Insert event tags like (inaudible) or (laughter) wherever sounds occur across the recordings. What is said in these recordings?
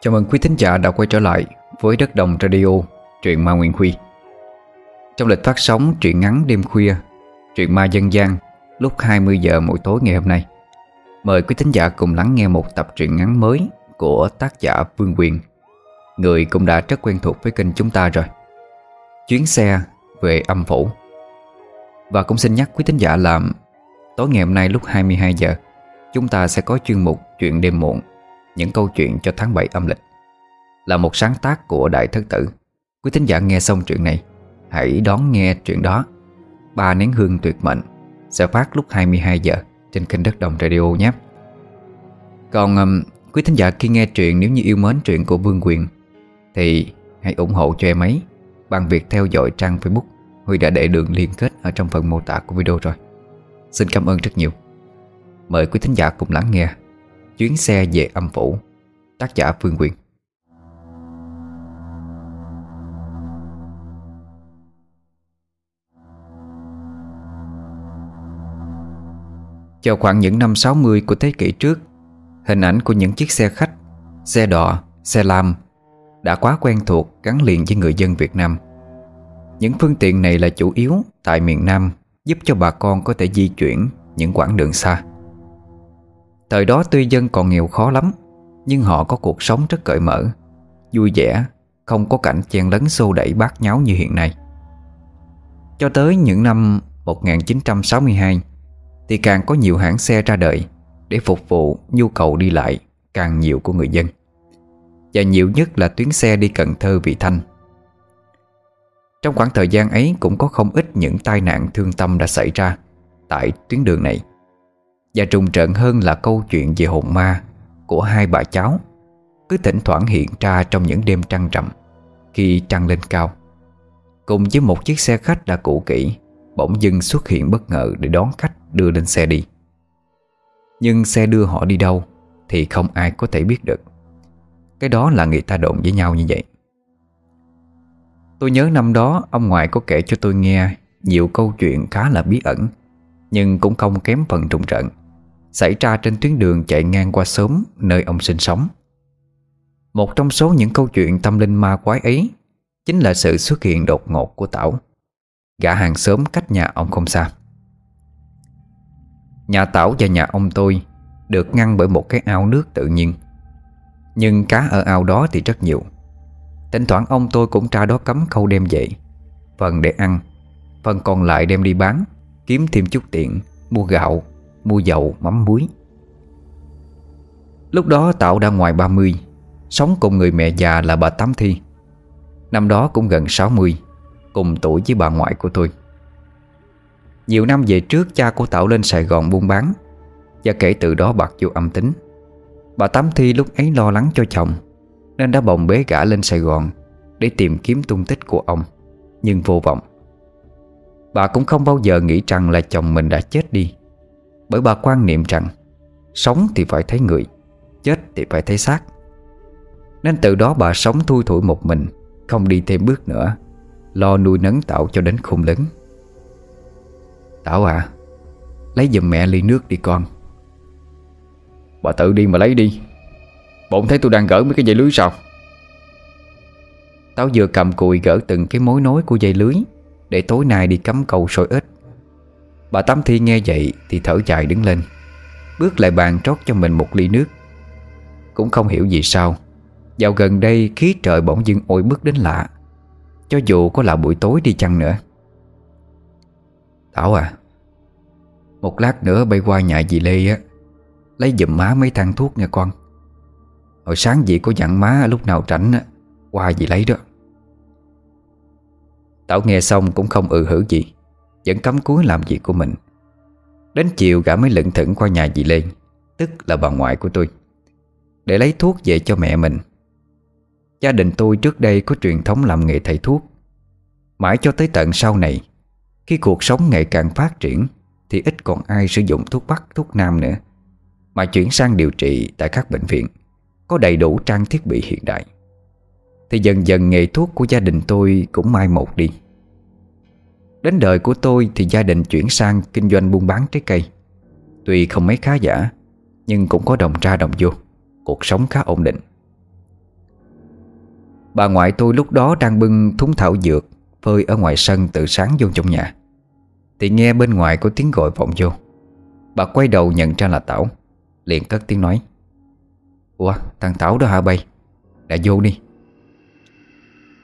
Chào mừng quý thính giả đã quay trở lại với Đất Đồng Radio, truyện ma Nguyễn Huy Trong lịch phát sóng truyện ngắn đêm khuya, truyện ma dân gian lúc 20 giờ mỗi tối ngày hôm nay Mời quý thính giả cùng lắng nghe một tập truyện ngắn mới của tác giả Vương Quyền Người cũng đã rất quen thuộc với kênh chúng ta rồi. Chuyến xe về âm phủ. Và cũng xin nhắc quý thính giả là Tối ngày hôm nay lúc 22 giờ Chúng ta sẽ có chuyên mục Chuyện đêm muộn. Những câu chuyện cho tháng 7 âm lịch. Là một sáng tác của Đại Thất Tử. Quý thính giả nghe xong chuyện này Hãy đón nghe chuyện đó. Ba nén hương tuyệt mệnh Sẽ phát lúc 22 giờ Trên kênh Đất Đồng Radio nhé. Còn um, quý thính giả khi nghe chuyện Nếu như yêu mến chuyện của Vương Quyền Thì hãy ủng hộ cho em ấy Bằng việc theo dõi trang Facebook. Huy đã để đường liên kết ở trong phần mô tả của video rồi. Xin cảm ơn rất nhiều. Mời quý thính giả cùng lắng nghe. Chuyến xe về âm phủ. Tác giả Phương Quyền. Vào khoảng những năm 60 của thế kỷ trước Hình ảnh của những chiếc xe khách Xe đò, xe lam Đã quá quen thuộc gắn liền với người dân Việt Nam. Những phương tiện này là chủ yếu Tại miền Nam Giúp cho bà con có thể di chuyển Những quãng đường xa. Thời đó tuy dân còn nghèo khó lắm, Nhưng họ có cuộc sống rất cởi mở, Vui vẻ, Không có cảnh chen lấn xô đẩy bát nháo như hiện nay. Cho tới những năm 1962 Thì càng có nhiều hãng xe ra đời Để phục vụ nhu cầu đi lại Càng nhiều của người dân. Và nhiều nhất là tuyến xe đi Cần Thơ Vị Thanh. Trong khoảng thời gian ấy Cũng có không ít những tai nạn thương tâm đã xảy ra Tại tuyến đường này và trùng trận hơn là câu chuyện về hồn ma Của hai bà cháu, Cứ thỉnh thoảng hiện ra trong những đêm trăng rằm Khi trăng lên cao. Cùng với một chiếc xe khách đã cũ kỹ, Bỗng dưng xuất hiện bất ngờ Để đón khách đưa lên xe đi. Nhưng xe đưa họ đi đâu Thì không ai có thể biết được. Cái đó là người ta đồn với nhau như vậy. Tôi nhớ năm đó, Ông ngoại có kể cho tôi nghe Nhiều câu chuyện khá là bí ẩn, Nhưng cũng không kém phần trùng trận Xảy ra trên tuyến đường chạy ngang qua xóm Nơi ông sinh sống. Một trong số những câu chuyện tâm linh ma quái ấy Chính là sự xuất hiện đột ngột của Tảo. Gã hàng xóm cách nhà ông không xa. Nhà Tảo và nhà ông tôi Được ngăn bởi một cái ao nước tự nhiên. Nhưng cá ở ao đó thì rất nhiều. Thỉnh thoảng ông tôi cũng tra đó cấm câu đem về. Phần để ăn, Phần còn lại đem đi bán, Kiếm thêm chút tiền, Mua gạo. Mua dầu, mắm muối. Lúc đó Tạo đã ngoài 30 Sống cùng người mẹ già là bà Tám Thi. Năm đó cũng gần 60 Cùng tuổi với bà ngoại của tôi. Nhiều năm về trước cha của Tạo lên Sài Gòn buôn bán Và kể từ đó bạc vô âm tính. Bà Tám Thi lúc ấy lo lắng cho chồng Nên đã bồng bế gã lên Sài Gòn Để tìm kiếm tung tích của ông Nhưng vô vọng. Bà cũng không bao giờ nghĩ rằng là chồng mình đã chết đi. Bởi bà quan niệm rằng, Sống thì phải thấy người, Chết thì phải thấy xác. Nên từ đó bà sống thui thủi một mình, Không đi thêm bước nữa, Lo nuôi nấng Tạo cho đến khôn lớn. Tạo à Lấy giùm mẹ ly nước đi con. Bà tự đi mà lấy đi. Bỗng thấy tôi đang gỡ mấy cái dây lưới sao? Táo vừa cầm cùi gỡ từng cái mối nối của dây lưới, Để tối nay đi cắm câu sôi ếch. Bà Tám Thi nghe vậy Thì thở dài đứng lên, Bước lại bàn trót cho mình một ly nước. Cũng không hiểu gì sao, Dạo gần đây khí trời bỗng dưng ôi bức đến lạ, Cho dù có là buổi tối đi chăng nữa. Thảo à Một lát nữa bay qua nhà dì Lê á, Lấy giùm má mấy thang thuốc nha con. Hồi sáng dì có dặn má lúc nào rảnh á, Qua dì lấy đó. Tảo nghe xong cũng không ừ hử gì. Vẫn cắm cúi làm việc của mình. Đến chiều gã mới lững thững qua nhà dì Lê Tức là bà ngoại của tôi Để lấy thuốc về cho mẹ mình. Gia đình tôi trước đây có truyền thống làm nghề thầy thuốc. Mãi cho tới tận sau này Khi cuộc sống ngày càng phát triển Thì ít còn ai sử dụng thuốc bắc, thuốc nam nữa Mà chuyển sang điều trị tại các bệnh viện Có đầy đủ trang thiết bị hiện đại. Thì dần dần nghề thuốc của gia đình tôi cũng mai một đi. Đến đời của tôi thì gia đình chuyển sang kinh doanh buôn bán trái cây. Tuy không mấy khá giả, Nhưng cũng có đồng ra đồng vô. Cuộc sống khá ổn định. Bà ngoại tôi lúc đó đang bưng thúng thảo dược, Phơi ở ngoài sân từ sáng vô trong nhà. Thì nghe bên ngoài có tiếng gọi vọng vô. Bà quay đầu nhận ra là Tảo, Liền cất tiếng nói. Ủa, thằng Tảo đó hả bay? Đã vô đi.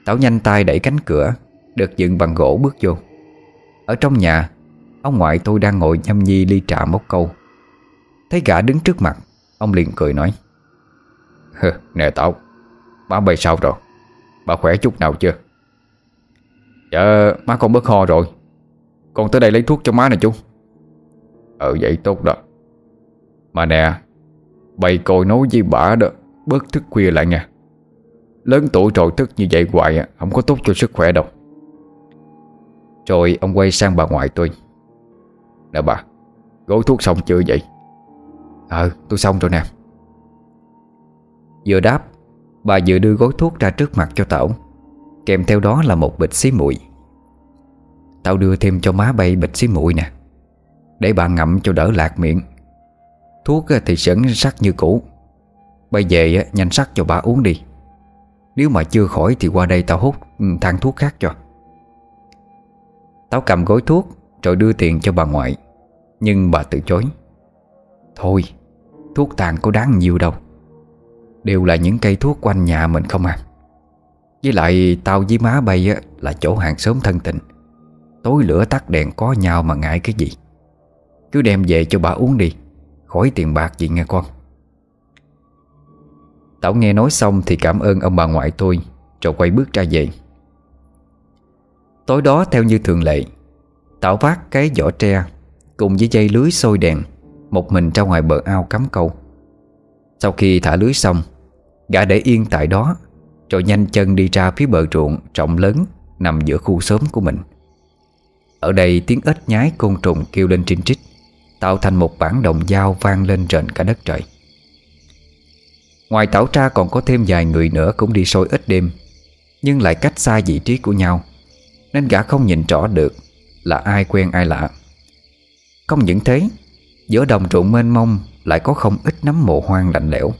Tảo nhanh tay đẩy cánh cửa, Được dựng bằng gỗ bước vô. Ở trong nhà, Ông ngoại tôi đang ngồi nhâm nhi ly trà mốc câu. Thấy gã đứng trước mặt, Ông liền cười nói Nè tao, Má bay sao rồi? Bà khỏe chút nào chưa? Dạ má con bớt ho rồi. Con tới đây lấy thuốc cho má nè chú. Ờ vậy tốt đó. Mà nè Bày coi nói với bà đó, Bớt thức khuya lại nha Lớn tuổi rồi thức như vậy hoài, Không có tốt cho sức khỏe đâu. Rồi ông quay sang bà ngoại tôi. Nè bà, gối thuốc xong chưa vậy? Ờ tôi xong rồi nè. Vừa đáp, Bà vừa đưa gói thuốc ra trước mặt cho Tảo. Kèm theo đó là một bịch xí muội. Tao đưa thêm cho má bay bịch xí muội nè, Để bà ngậm cho đỡ lạc miệng. Thuốc thì sẵn sắc như cũ. Bây về nhanh sắc cho bà uống đi. Nếu mà chưa khỏi thì qua đây tao hút ừ, thang thuốc khác cho. Tao cầm gói thuốc Rồi đưa tiền cho bà ngoại. Nhưng bà từ chối. Thôi Thuốc tàn có đáng nhiều đâu. Đều là những cây thuốc quanh nhà mình không à. Với lại tao với má bay á, Là chỗ hàng xóm thân tình. Tối lửa tắt đèn có nhau mà ngại cái gì. Cứ đem về cho bà uống đi Khỏi tiền bạc gì nghe con. Tảo nghe nói xong thì cảm ơn ông bà ngoại tôi Rồi quay bước ra về. Tối đó theo như thường lệ, Tảo vác cái vỏ tre Cùng với dây lưới sôi đèn, Một mình ra ngoài bờ ao cắm câu. Sau khi thả lưới xong, Gã để yên tại đó, Rồi nhanh chân đi ra phía bờ ruộng Rộng lớn Nằm giữa khu xóm của mình. Ở đây tiếng ếch nhái côn trùng kêu lên trinh trích Tạo thành một bản đồng dao vang lên rền cả đất trời. Ngoài tảo tra còn có thêm vài người nữa cũng đi sôi ít đêm, Nhưng lại cách xa vị trí của nhau. Nên gã không nhìn rõ được Là ai quen ai lạ. Không những thế, Giữa đồng ruộng mênh mông Lại có không ít nắm mộ hoang lạnh lẽo,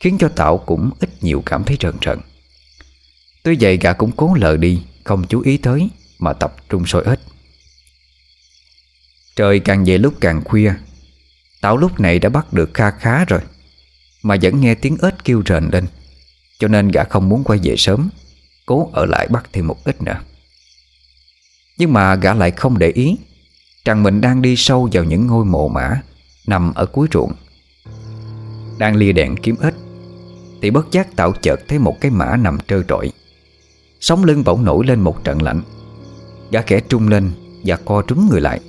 Khiến cho Tảo cũng ít nhiều cảm thấy rợn rợn. Tuy vậy, gã cũng cố lờ đi, Không chú ý tới Mà tập trung sôi ếch Trời càng về lúc càng khuya, Tảo lúc này đã bắt được kha khá rồi, Mà vẫn nghe tiếng ếch kêu rền lên, Cho nên gã không muốn quay về sớm, Cố ở lại bắt thêm một ít nữa. Nhưng mà gã lại không để ý. Rằng mình đang đi sâu vào những ngôi mộ mã, Nằm ở cuối ruộng. Đang lia đèn kiếm ếch Thì bất giác tạo chợt thấy một cái mã nằm trơ trọi. Sống lưng bỗng nổi lên một trận lạnh. Gã khẽ trung lên Và co trúng người lại.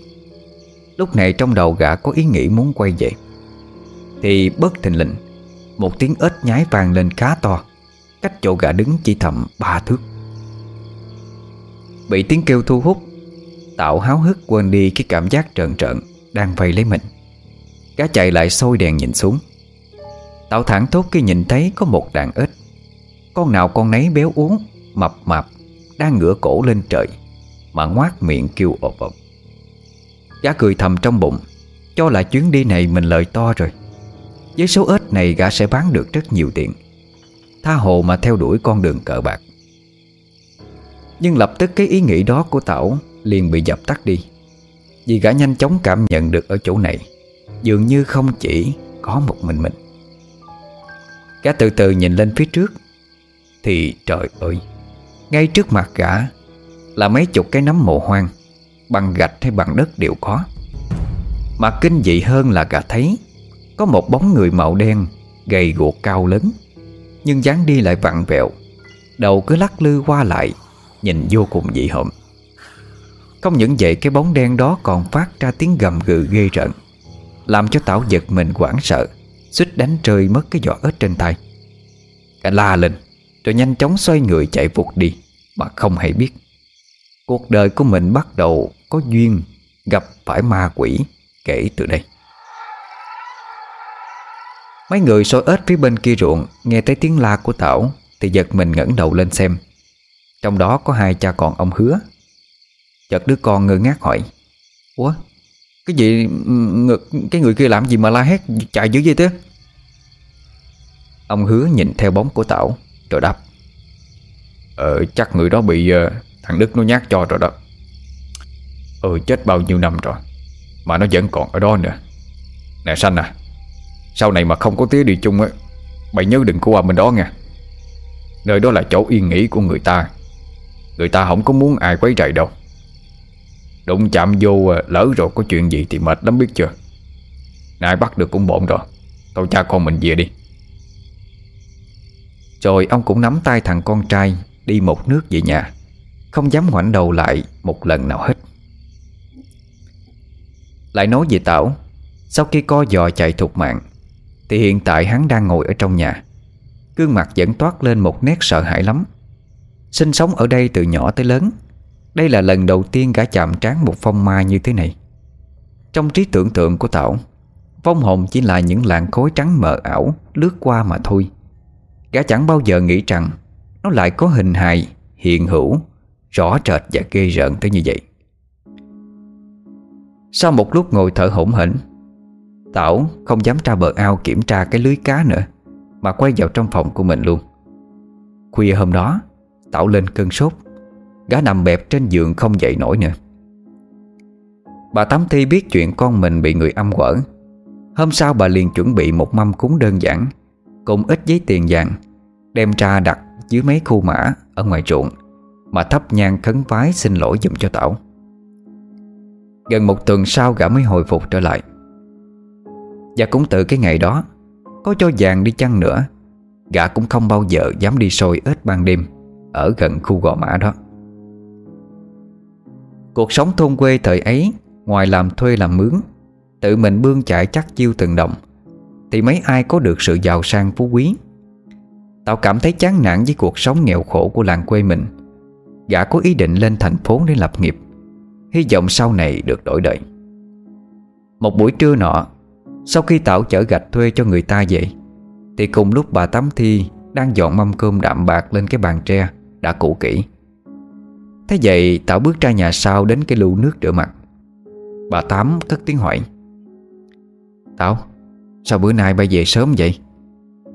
Lúc này trong đầu gã có ý nghĩ muốn quay về. Thì bất thình lình, Một tiếng ếch nhái vang lên khá to, Cách chỗ gã đứng chỉ thầm ba thước. Bị tiếng kêu thu hút Tạo háo hức quên đi cái cảm giác trợn trợn Đang vây lấy mình. Gã chạy lại sôi đèn nhìn xuống. Tạo thẳng thốt khi nhìn thấy có một đàn ếch. Con nào con nấy béo uống, Mập mập Đang ngửa cổ lên trời, Mà ngoác miệng kêu ộp ộp. Gã cười thầm trong bụng, Cho là chuyến đi này mình lợi to rồi. Với số ếch này gã sẽ bán được rất nhiều tiền. Tha hồ mà theo đuổi con đường cờ bạc. Nhưng lập tức cái ý nghĩ đó của Tảo liền bị dập tắt đi. Vì gã nhanh chóng cảm nhận được ở chỗ này, Dường như không chỉ có một mình mình. Gã từ từ nhìn lên phía trước. Thì trời ơi, Ngay trước mặt gã Là mấy chục cái nấm mộ hoang, Bằng gạch hay bằng đất đều có. Mà kinh dị hơn là gã thấy Có một bóng người màu đen Gầy guộc cao lớn, Nhưng dáng đi lại vặn vẹo, Đầu cứ lắc lư qua lại. Nhìn vô cùng dị hợm. Không những vậy, cái bóng đen đó còn phát ra tiếng gầm gừ ghê rợn, Làm cho Tảo giật mình quảng sợ Xích đánh rơi mất cái giỏ ếch trên tay. Cả la lên, Rồi nhanh chóng xoay người chạy vụt đi, Mà không hay biết. Cuộc đời của mình bắt đầu có duyên gặp phải ma quỷ kể từ đây. Mấy người soi ếch phía bên kia ruộng Nghe thấy tiếng la của Tảo Thì giật mình ngẩng đầu lên xem. Trong đó có hai cha con ông hứa. Chợt đứa con ngơ ngác hỏi Ủa Cái gì Cái người kia làm gì mà la hét Chạy dữ vậy thế? Ông hứa nhìn theo bóng của Tảo Rồi đáp Ờ chắc người đó bị uh, thằng Đức nó nhát cho rồi đó. Ừ chết bao nhiêu năm rồi Mà nó vẫn còn ở đó nữa. Nè Sanh à Sau này mà không có tía đi chung á Mày nhớ đừng có qua bên đó nha Nơi đó là chỗ yên nghỉ của người ta. Người ta không có muốn ai quấy rầy đâu. Đụng chạm vô à, lỡ rồi có chuyện gì thì mệt lắm biết chưa? Nãy bắt được cũng bộn rồi. Thôi cha con mình về đi. Rồi ông cũng nắm tay thằng con trai Đi một nước về nhà. Không dám ngoảnh đầu lại một lần nào hết. Lại nói về Tảo. Sau khi co giò chạy thục mạng, Thì hiện tại hắn đang ngồi ở trong nhà. Gương mặt vẫn toát lên một nét sợ hãi lắm. Sinh sống ở đây từ nhỏ tới lớn. Đây là lần đầu tiên gã chạm trán một phong ma như thế này. Trong trí tưởng tượng của Tảo phong hồn chỉ là những làn khối trắng mờ ảo Lướt qua mà thôi. Gã chẳng bao giờ nghĩ rằng Nó lại có hình hài, hiện hữu Rõ rệt và ghê rợn tới như vậy. Sau một lúc ngồi thở hổn hển Tảo không dám ra bờ ao kiểm tra cái lưới cá nữa Mà quay vào trong phòng của mình luôn. Khuya hôm đó tạo lên cơn sốt. Gã nằm bẹp trên giường không dậy nổi nữa. Bà Tám Thi biết chuyện con mình bị người âm quở. Hôm sau bà liền chuẩn bị một mâm cúng đơn giản, Cùng ít giấy tiền vàng, Đem ra đặt dưới mấy khu mã Ở ngoài ruộng, Mà thắp nhang khấn vái xin lỗi dùm cho Tảo. Gần một tuần sau gã mới hồi phục trở lại. Và cũng từ cái ngày đó, Có cho vàng đi chăng nữa, Gã cũng không bao giờ dám đi sôi ếch ban đêm. Ở gần khu gò mã đó. Cuộc sống thôn quê thời ấy, Ngoài làm thuê làm mướn, Tự mình bươn chạy chắc chiêu từng đồng, Thì mấy ai có được sự giàu sang phú quý. Tao cảm thấy chán nản với cuộc sống nghèo khổ của làng quê mình. Gã có ý định lên thành phố để lập nghiệp. Hy vọng sau này được đổi đời. Một buổi trưa nọ, Sau khi Tảo chở gạch thuê cho người ta vậy Thì cùng lúc bà Tám Thi Đang dọn mâm cơm đạm bạc lên cái bàn tre. Đã cũ kỹ. Thế vậy Tảo bước ra nhà sau đến cái lưu nước rửa mặt. Bà Tám cất tiếng hỏi Tảo Sao bữa nay bà về sớm vậy?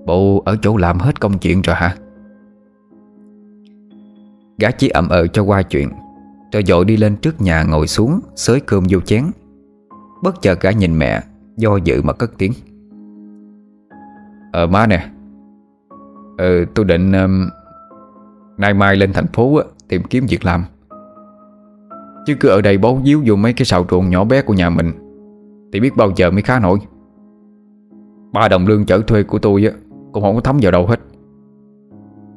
Bộ ở chỗ làm hết công chuyện rồi hả? Gã chỉ ậm ờ cho qua chuyện Rồi dội đi lên trước nhà ngồi xuống Xới cơm vô chén. Bất chợt gã nhìn mẹ Do dự mà cất tiếng Ờ má nè. Ờ tôi định um, Nay mai lên thành phố á, Tìm kiếm việc làm. Chứ cứ ở đây bấu díu vô mấy cái sào ruộng nhỏ bé của nhà mình Thì biết bao giờ mới khá nổi. Ba đồng lương chở thuê của tôi á Cũng không có thấm vào đâu hết.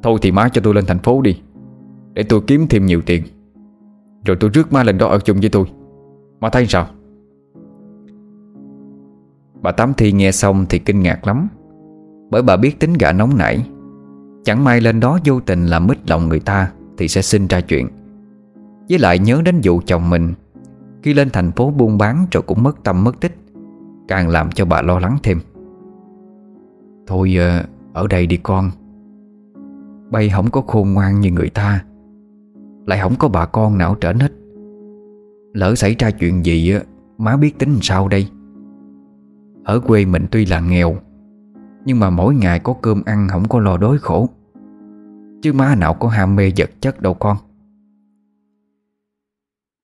Thôi thì má cho tôi lên thành phố đi Để tôi kiếm thêm nhiều tiền. Rồi tôi rước má lên đó ở chung với tôi. Má thấy sao? Bà Tám Thi nghe xong thì kinh ngạc lắm Bởi bà biết tính gã nóng nảy. Chẳng may lên đó vô tình làm mít lòng người ta Thì sẽ sinh ra chuyện. Với lại nhớ đến vụ chồng mình, Khi lên thành phố buôn bán rồi cũng mất tâm mất tích, Càng làm cho bà lo lắng thêm. Thôi ờ, ở đây đi con. Bay không có khôn ngoan như người ta, Lại không có bà con nào trở hết. Lỡ xảy ra chuyện gì Má biết tính sao đây? Ở quê mình tuy là nghèo nhưng mà mỗi ngày có cơm ăn Không có lo đói khổ. Chứ má nào có ham mê vật chất đâu con.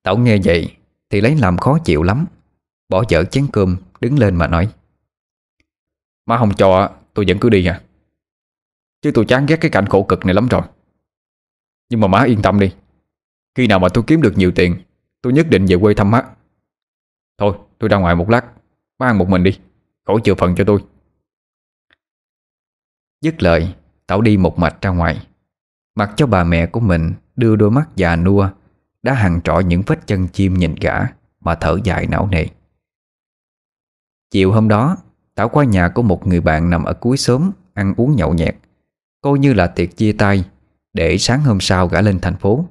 Tẩu nghe vậy Thì lấy làm khó chịu lắm. Bỏ dở chén cơm, Đứng lên mà nói. Má không cho, tôi vẫn cứ đi à. Chứ tôi chán ghét cái cảnh khổ cực này lắm rồi. Nhưng mà má yên tâm đi. Khi nào mà tôi kiếm được nhiều tiền, Tôi nhất định về quê thăm má. Thôi, tôi ra ngoài một lát. Má ăn một mình đi. Khỏi chừa phần cho tôi. Dứt lời, Tảo đi một mạch ra ngoài. Mặc cho bà mẹ của mình Đưa đôi mắt già nua, Đã hằn trọ những vết chân chim nhìn gã Mà thở dài não nề. Chiều hôm đó, Tảo qua nhà của một người bạn nằm ở cuối xóm Ăn uống nhậu nhẹt. Coi như là tiệc chia tay Để sáng hôm sau gã lên thành phố.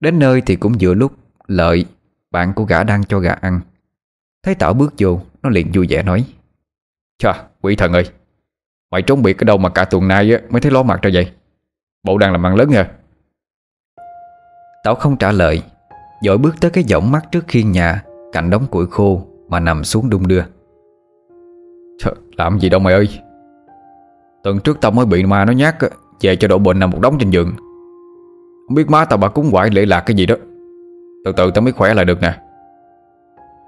Đến nơi thì cũng vừa lúc, Lợi, Bạn của gã đang cho gã ăn. Thấy Tảo bước vô, Nó liền vui vẻ nói, Chà, quỷ thần ơi Mày trốn biệt ở đâu mà cả tuần nay mới thấy ló mặt ra vậy? Bộ đang làm ăn lớn nha. Tảo không trả lời. Dội bước tới cái võng mắt trước khiên nhà Cạnh đống củi khô Mà nằm xuống đung đưa. Trời, làm gì đâu mày ơi. Tuần trước tao mới bị ma nó nhát Về cho độ bệnh nằm một đống trên giường. Không biết má tao bà cúng quại lễ lạc cái gì đó. Từ từ tao mới khỏe lại được nè.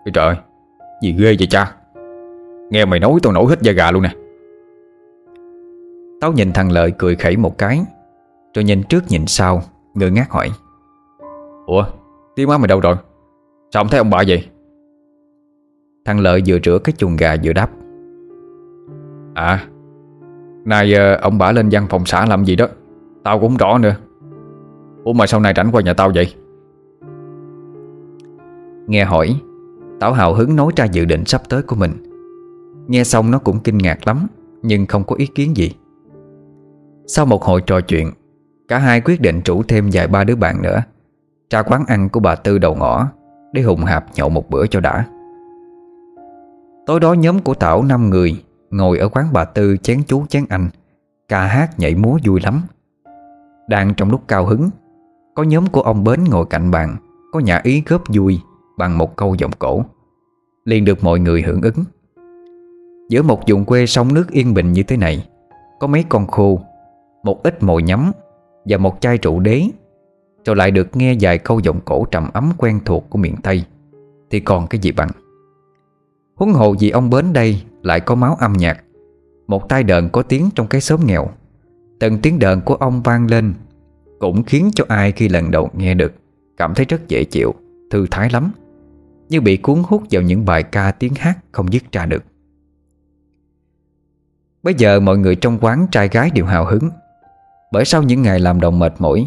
Ôi trời Gì ghê vậy cha? Nghe mày nói tao nổi hết da gà luôn nè Táo nhìn thằng Lợi cười khẩy một cái. Rồi nhìn trước nhìn sau, Ngơ ngác hỏi. Ủa tiếng má mày đâu rồi? Sao không thấy ông bà vậy? Thằng Lợi vừa rửa cái chuồng gà vừa đáp. À Nay ờ, ông bà lên văn phòng xã làm gì đó. Tao cũng không rõ nữa. Ủa mà sau này rảnh qua nhà tao vậy? Nghe hỏi Tảo hào hứng nói ra dự định sắp tới của mình. Nghe xong nó cũng kinh ngạc lắm, Nhưng không có ý kiến gì. Sau một hồi trò chuyện, Cả hai quyết định rủ thêm vài ba đứa bạn nữa Ra quán ăn của bà Tư đầu ngõ Để hùng hạp nhậu một bữa cho đã. Tối đó nhóm của Tảo 5 người Ngồi ở quán bà Tư chén chú chén anh, Ca hát nhảy múa vui lắm. Đang trong lúc cao hứng, Có nhóm của ông Bến ngồi cạnh bàn, Có nhà ý góp vui Bằng một câu giọng cổ. Liền được mọi người hưởng ứng. Giữa một vùng quê sông nước yên bình như thế này, Có mấy con khô một ít mồi nhắm Và một chai rượu đế, Rồi lại được nghe vài câu giọng cổ trầm ấm quen thuộc của miền Tây. Thì còn cái gì bằng? Huấn hồ vì ông Bến đây Lại có máu âm nhạc, Một tai đờn có tiếng trong cái xóm nghèo. Từng tiếng đờn của ông vang lên, Cũng khiến cho ai khi lần đầu nghe được Cảm thấy rất dễ chịu, Thư thái lắm, Như bị cuốn hút vào những bài ca tiếng hát Không dứt ra được. Bây giờ mọi người trong quán trai gái đều hào hứng. Bởi sau những ngày làm đồng mệt mỏi,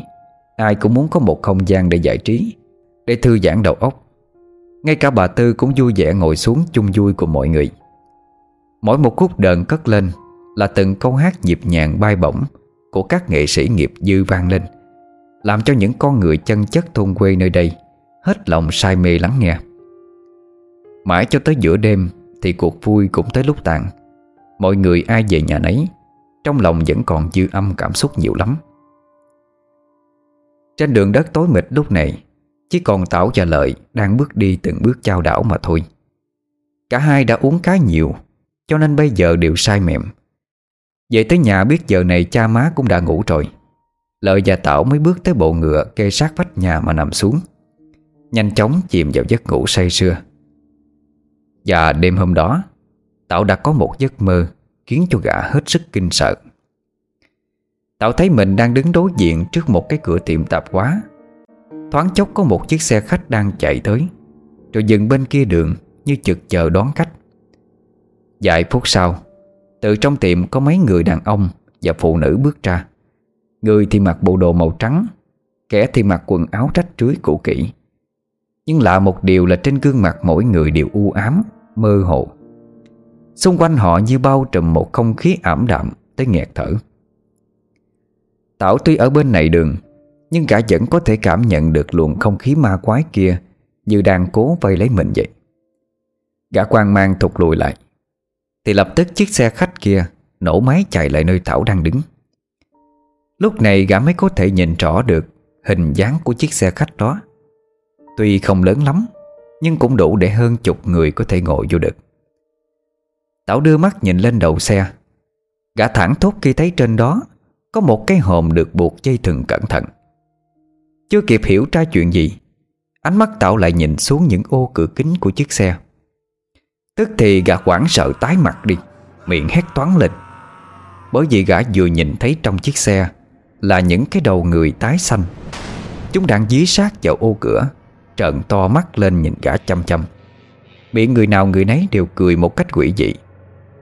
Ai cũng muốn có một không gian để giải trí, Để thư giãn đầu óc. Ngay cả bà Tư cũng vui vẻ ngồi xuống chung vui của mọi người. Mỗi một khúc đờn cất lên Là từng câu hát nhịp nhàng bay bổng Của các nghệ sĩ nghiệp dư vang lên, Làm cho những con người chân chất thôn quê nơi đây Hết lòng say mê lắng nghe. Mãi cho tới giữa đêm Thì cuộc vui cũng tới lúc tàn. Mọi người ai về nhà nấy trong lòng vẫn còn dư âm cảm xúc nhiều lắm. Trên đường đất tối mịt lúc này, Chỉ còn Tảo và Lợi Đang bước đi từng bước trao đảo mà thôi. Cả hai đã uống khá nhiều, Cho nên bây giờ đều say mềm. Về tới nhà biết giờ này cha má cũng đã ngủ rồi. Lợi và Tảo mới bước tới bộ ngựa Kê sát vách nhà mà nằm xuống. Nhanh chóng chìm vào giấc ngủ say sưa. Và đêm hôm đó, Tảo đã có một giấc mơ Khiến cho gã hết sức kinh sợ. Tạo thấy mình đang đứng đối diện Trước một cái cửa tiệm tạp hóa. Thoáng chốc có một chiếc xe khách đang chạy tới, Rồi dừng bên kia đường Như chực chờ đón khách. Vài phút sau, Từ trong tiệm có mấy người đàn ông Và phụ nữ bước ra. Người thì mặc bộ đồ màu trắng, Kẻ thì mặc quần áo rách rưới cũ kỹ. Nhưng lạ một điều là trên gương mặt mỗi người đều u ám, Mơ hồ. Xung quanh họ như bao trùm một không khí ảm đạm Tới nghẹt thở. Tảo tuy ở bên này đường, Nhưng cả vẫn có thể cảm nhận được luồng không khí ma quái kia Như đang cố vây lấy mình vậy. Gã quan mang thụt lùi lại, Thì lập tức chiếc xe khách kia Nổ máy chạy lại nơi Thảo đang đứng. Lúc này gã mới có thể nhìn rõ được Hình dáng của chiếc xe khách đó. Tuy không lớn lắm, Nhưng cũng đủ để hơn chục người có thể ngồi vô được. Tảo đưa mắt nhìn lên đầu xe. Gã thẳng thốt khi thấy trên đó Có một cái hòm được buộc dây thừng cẩn thận. Chưa kịp hiểu ra chuyện gì, Ánh mắt Tảo lại nhìn xuống những ô cửa kính của chiếc xe. Tức thì gã quảng sợ tái mặt đi, Miệng hét toán lên. Bởi vì gã vừa nhìn thấy trong chiếc xe Là những cái đầu người tái xanh. Chúng đang dí sát vào ô cửa, Trợn to mắt lên nhìn gã chăm chăm. Miệng người nào người nấy đều cười một cách quỷ dị.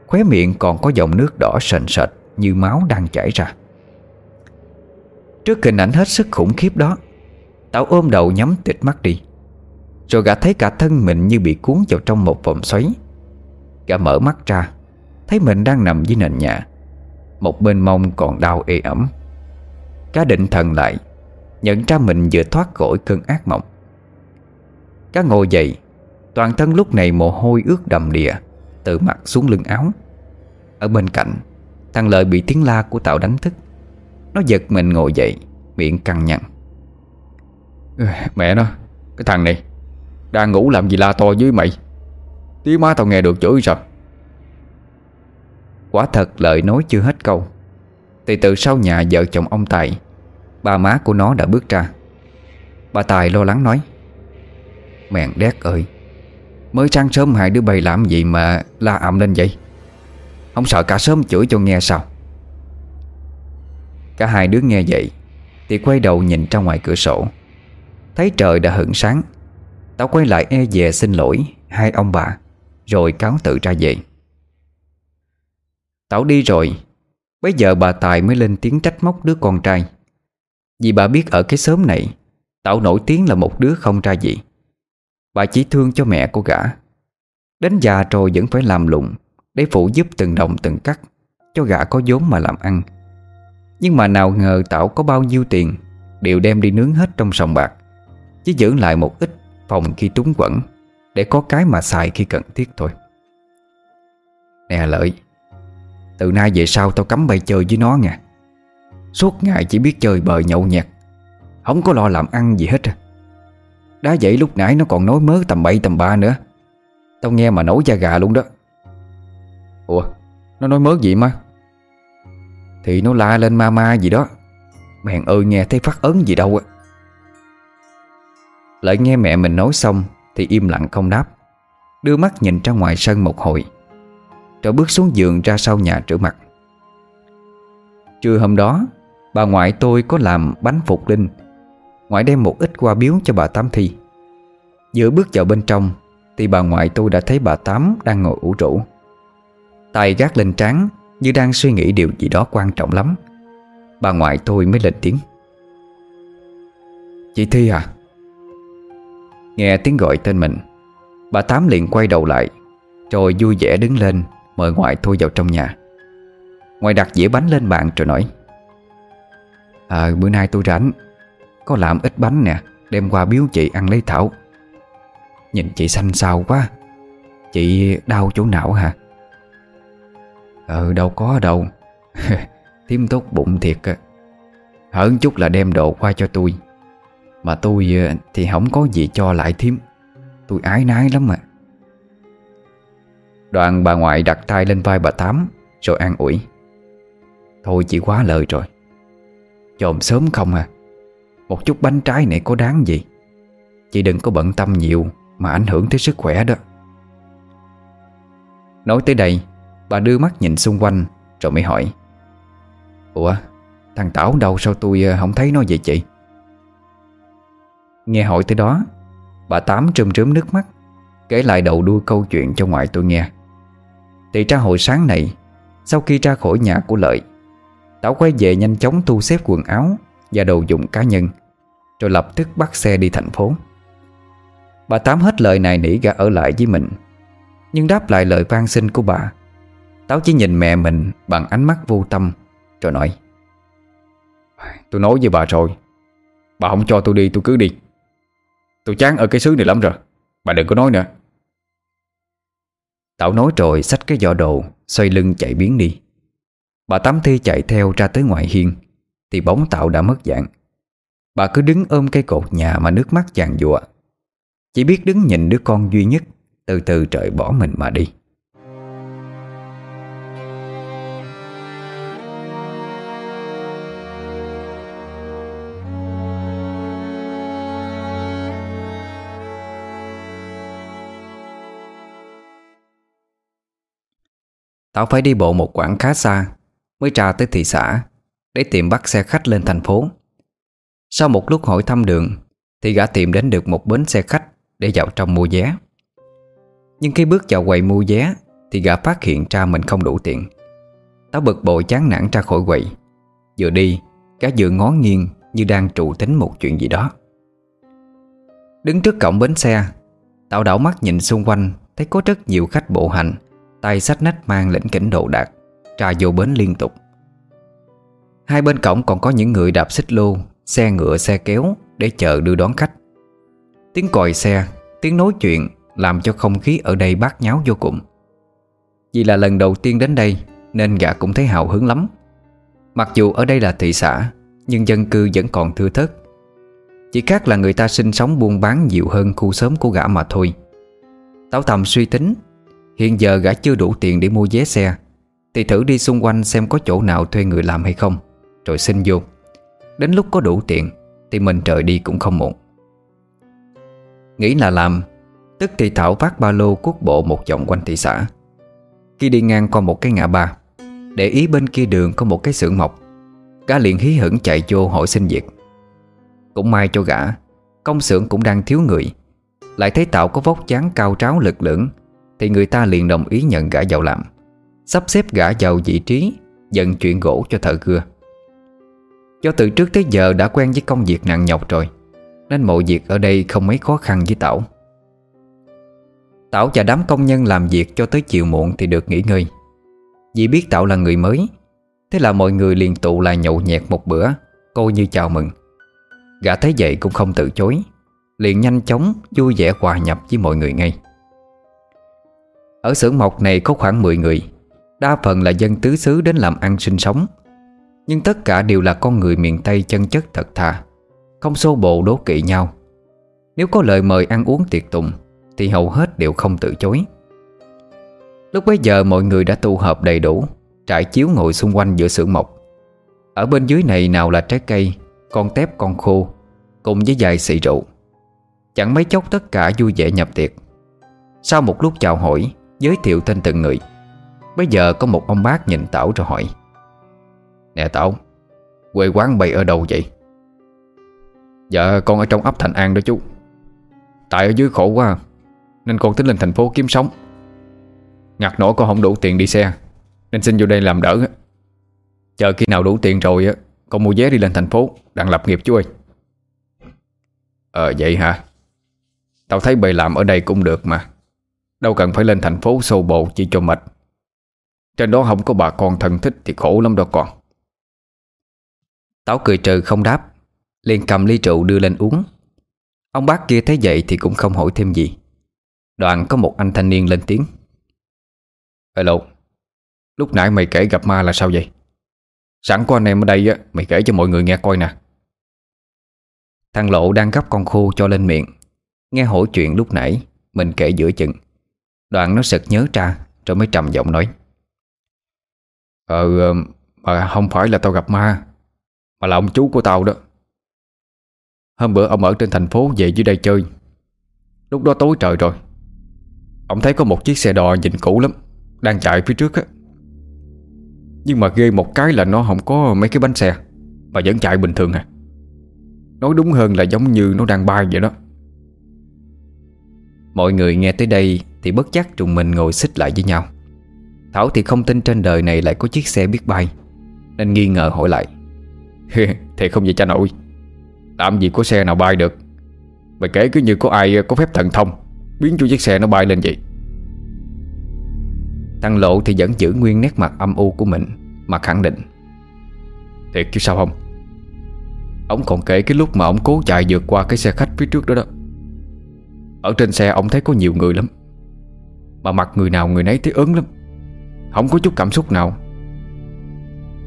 Khóe miệng còn có dòng nước đỏ sền sệt Như máu đang chảy ra. Trước hình ảnh hết sức khủng khiếp đó Tảo ôm đầu nhắm tịt mắt đi, Rồi gã thấy cả thân mình như bị cuốn vào trong một vòng xoáy. Gã mở mắt ra, Thấy mình đang nằm dưới nền nhà, Một bên mông còn đau ê ẩm. Cá định thần lại, Nhận ra mình vừa thoát khỏi cơn ác mộng. Cá ngồi dậy, Toàn thân lúc này mồ hôi ướt đầm đìa. Từ mặt xuống lưng áo. Ở bên cạnh Thằng Lợi bị tiếng la của Tạo đánh thức. Nó giật mình ngồi dậy Miệng căng nhằn Mẹ nó Cái thằng này Đang ngủ làm gì la to với mày? Tiếng má tao nghe được chửi sao? Quả thật Lợi nói chưa hết câu. Thì từ sau nhà vợ chồng ông Tài Ba má của nó đã bước ra. Bà Tài lo lắng nói Mèn đét ơi Mới sáng sớm hai đứa bay làm gì mà la ầm lên vậy? Không sợ cả sớm chửi cho nghe sao? Cả hai đứa nghe vậy, Thì quay đầu nhìn ra ngoài cửa sổ. Thấy trời đã hửng sáng, Tao quay lại e dè xin lỗi Hai ông bà, Rồi cáo tự ra về. Tao đi rồi Bây giờ bà Tài mới lên tiếng trách móc đứa con trai. Vì bà biết ở cái xóm này, Tao nổi tiếng là một đứa không ra gì. Bà chỉ thương cho mẹ của gã. Đến già rồi vẫn phải làm lụng Để phụ giúp từng đồng từng cắt Cho gã có vốn mà làm ăn. Nhưng mà nào ngờ Tảo có bao nhiêu tiền Đều đem đi nướng hết trong sòng bạc, Chỉ giữ lại một ít phòng khi túng quẩn Để có cái mà xài khi cần thiết thôi. Nè lợi, Từ nay về sau tao cấm bay chơi với nó nha Suốt ngày chỉ biết chơi bời nhậu nhẹt, Không có lo làm ăn gì hết đã vậy lúc nãy nó còn nói mớ tầm bậy tầm ba nữa. Tao nghe mà nổi da gà luôn đó. Ủa, Nó nói mớ gì mà? Thì nó la lên ma ma gì đó. Mẹn ơi, nghe thấy phát ấn gì đâu á. Lại nghe mẹ mình nói xong Thì im lặng không đáp. Đưa mắt nhìn ra ngoài sân một hồi. Rồi bước xuống giường ra sau nhà rửa mặt. Trưa hôm đó, Bà ngoại tôi có làm bánh phục linh. Ngoại đem một ít qua biếu cho bà Tám Thi. Giữa bước vào bên trong, Thì bà ngoại tôi đã thấy bà Tám đang ngồi ủ rũ. Tay gác lên trán Như đang suy nghĩ điều gì đó quan trọng lắm. Bà ngoại tôi mới lên tiếng. Chị Thi à. Nghe tiếng gọi tên mình, Bà Tám liền quay đầu lại, Rồi vui vẻ đứng lên, Mời ngoại tôi vào trong nhà. Ngoại đặt dĩa bánh lên bàn rồi nói À bữa nay tôi rảnh có làm ít bánh nè, Đem qua biếu chị ăn lấy thảo. Nhìn chị xanh xao quá. Chị đau chỗ nào hả? Ừ đâu có đâu. (laughs) Thiếm tốt bụng thiệt Hỡn chút là đem đồ qua cho tôi. Mà tôi ờ, thì không có gì cho lại thiếm Tôi ái nái lắm mà Đoàn bà ngoại đặt tay lên vai bà Tám, Rồi an ủi. Thôi chị quá lời rồi. Chồm sớm không à. Một chút bánh trái này có đáng gì? Chị đừng có bận tâm nhiều Mà ảnh hưởng tới sức khỏe đó. Nói tới đây, Bà đưa mắt nhìn xung quanh, Rồi mới hỏi. Ủa, thằng Tảo đâu? Sao tôi ờ, không thấy nó vậy chị? Nghe hỏi tới đó, Bà Tám trơm trớm nước mắt, Kể lại đầu đuôi câu chuyện cho ngoại tôi nghe. Thì ra hồi sáng này, Sau khi ra khỏi nhà của Lợi, Tảo quay về nhanh chóng thu xếp quần áo và đồ dụng cá nhân, Rồi lập tức bắt xe đi thành phố. Bà Tám hết lời này nỉ gã ở lại với mình, Nhưng đáp lại lời van xin của bà. Táo chỉ nhìn mẹ mình bằng ánh mắt vô tâm, Rồi nói, Tôi nói với bà rồi, Bà không cho tôi đi, tôi cứ đi. Tôi chán ở cái xứ này lắm rồi, Bà đừng có nói nữa. Tảo nói rồi xách cái giỏ đồ, Xoay lưng chạy biến đi. Bà Tám Thi chạy theo ra tới ngoài hiên. Thì bóng Tạo đã mất dạng. Bà cứ đứng ôm cây cột nhà mà nước mắt chàng dụa Chỉ biết đứng nhìn đứa con duy nhất, Từ từ trời bỏ mình mà đi. Tao phải đi bộ một quãng khá xa, Mới ra tới thị xã. Để tìm bắt xe khách lên thành phố. Sau một lúc hỏi thăm đường, Thì gã tìm đến được một bến xe khách Để vào trong mua vé. Nhưng khi bước vào quầy mua vé, Thì gã phát hiện ra mình không đủ tiền Táo bực bội chán nản ra khỏi quầy. Vừa đi, Gã vừa ngó nghiêng như đang trụ tính một chuyện gì đó. Đứng trước cổng bến xe Tao đảo mắt nhìn xung quanh, Thấy có rất nhiều khách bộ hành, Tay sách nách mang lĩnh kỉnh đồ đạc Trà vô bến liên tục. Hai bên cổng còn có những người đạp xích lô, Xe ngựa, xe kéo Để chờ đưa đón khách. Tiếng còi xe, Tiếng nói chuyện Làm cho không khí ở đây bát nháo vô cùng. Vì là lần đầu tiên đến đây, Nên gã cũng thấy hào hứng lắm. Mặc dù ở đây là thị xã, Nhưng dân cư vẫn còn thưa thớt. Chỉ khác là người ta sinh sống buôn bán nhiều hơn khu xóm của gã mà thôi. Táo tầm suy tính, Hiện giờ gã chưa đủ tiền để mua vé xe, Thì thử đi xung quanh xem có chỗ nào thuê người làm hay không. Rồi xin vô. Đến lúc có đủ tiền Thì mình trời đi cũng không muộn. Nghĩ là làm, Tức thì Thảo vác ba lô quốc bộ một vòng quanh thị xã. Khi đi ngang qua một cái ngã ba, Để ý bên kia đường có một cái xưởng mộc. Gã liền hí hửng chạy vô hỏi xin việc. Cũng may cho gã, Công xưởng cũng đang thiếu người. Lại thấy Tạo có vóc dáng cao tráo lực lưỡng, Thì người ta liền đồng ý nhận gã vào làm. Sắp xếp gã vào vị trí, Dẫn chuyện gỗ cho thợ cưa Do từ trước tới giờ đã quen với công việc nặng nhọc rồi, Nên mọi việc ở đây không mấy khó khăn với Tảo. Tảo và đám công nhân làm việc cho tới chiều muộn thì được nghỉ ngơi. Vì biết Tảo là người mới, Thế là mọi người liền tụ lại nhậu nhẹt một bữa, Coi như chào mừng. Gã thấy vậy cũng không từ chối, Liền nhanh chóng vui vẻ hòa nhập với mọi người ngay. Ở xưởng mộc này có khoảng 10 người, Đa phần là dân tứ xứ đến làm ăn sinh sống. Nhưng tất cả đều là con người miền Tây chân chất thật thà, Không xô bộ đố kỵ nhau. Nếu có lời mời ăn uống tiệc tùng, Thì hầu hết đều không từ chối. Lúc bấy giờ mọi người đã tụ hợp đầy đủ, Trải chiếu ngồi xung quanh giữa xưởng mộc. Ở bên dưới này nào là trái cây, Con tép, con khô, Cùng với vài xị rượu. Chẳng mấy chốc tất cả vui vẻ nhập tiệc. Sau một lúc chào hỏi, Giới thiệu tên từng người. Bây giờ có một ông bác nhìn Tảo rồi hỏi Nè Tảo Quê quán bày ở đâu vậy? Dạ con ở trong ấp Thành An đó chú. Tại ở dưới khổ quá à, Nên con tính lên thành phố kiếm sống. Ngặt nổi con không đủ tiền đi xe, Nên xin vô đây làm đỡ. Chờ khi nào đủ tiền rồi Con mua vé đi lên thành phố, Đặng lập nghiệp chú ơi. Ờ vậy hả? Tao thấy bày làm ở đây cũng được mà. Đâu cần phải lên thành phố sâu bộ chỉ cho mệt. Trên đó không có bà con thân thích Thì khổ lắm đâu con. Táo cười trừ không đáp. Liền cầm ly rượu đưa lên uống. Ông bác kia thấy vậy thì cũng không hỏi thêm gì. Đoạn có một anh thanh niên lên tiếng. Hello, Lúc nãy mày kể gặp ma là sao vậy? Sẵn có anh em ở đây á, Mày kể cho mọi người nghe coi nè. Thằng Lộ đang gấp con khô cho lên miệng. Nghe hỏi chuyện lúc nãy, Mình kể giữa chừng. Đoạn nó sực nhớ ra, Rồi mới trầm giọng nói. Ờ, ờ Mà không phải là tao gặp ma. Mà là ông chú của tao đó. Hôm bữa ông ở trên thành phố về dưới đây chơi. Lúc đó tối trời rồi. Ông thấy có một chiếc xe đò nhìn cũ lắm, Đang chạy phía trước á. Nhưng mà ghê một cái là nó không có mấy cái bánh xe, Mà vẫn chạy bình thường à. Nói đúng hơn là giống như nó đang bay vậy đó. Mọi người nghe tới đây Thì bất chắc trùng mình ngồi xích lại với nhau. Thảo thì không tin trên đời này lại có chiếc xe biết bay, Nên nghi ngờ hỏi lại. Thì không vậy cha nội? Làm gì có xe nào bay được? Mày kể cứ như có ai ờ, có phép thần thông, Biến cho chiếc xe nó bay lên vậy. Thằng Lộ thì vẫn giữ nguyên nét mặt âm u của mình Mà khẳng định. Thiệt chứ sao không? Ông còn kể cái lúc mà ông cố chạy vượt qua cái xe khách phía trước đó đó. Ở trên xe ông thấy có nhiều người lắm. Mà mặt người nào người nấy thấy ớn lắm. Không có chút cảm xúc nào.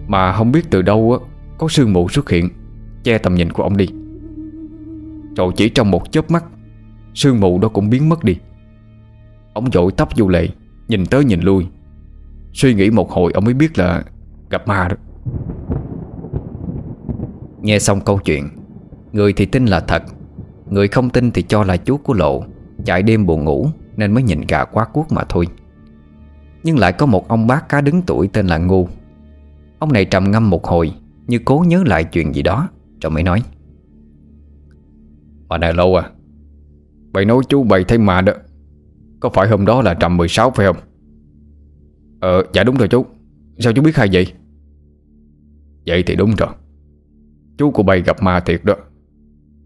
Mà không biết từ đâu á có sương mù xuất hiện, Che tầm nhìn của ông đi. Rồi chỉ trong một chớp mắt Sương mù đó cũng biến mất đi. Ông dội tóc vô lệ, Nhìn tới nhìn lui. Suy nghĩ một hồi, ông mới biết là Gặp ma đó. Nghe xong câu chuyện, Người thì tin là thật, Người không tin thì cho là chú của Lộ Chạy đêm buồn ngủ Nên mới nhìn gà quá cuốc mà thôi. Nhưng lại có một ông bác cá đứng tuổi tên là Ngu Ông này trầm ngâm một hồi như cố nhớ lại chuyện gì đó Rồi mới nói. Mà này Lâu à Bày nói chú bày thấy mà đó. Có phải hôm đó là trầm 16 phải không? Ờ dạ đúng rồi chú. Sao chú biết hay vậy? Vậy thì đúng rồi. Chú của bày gặp ma thiệt đó.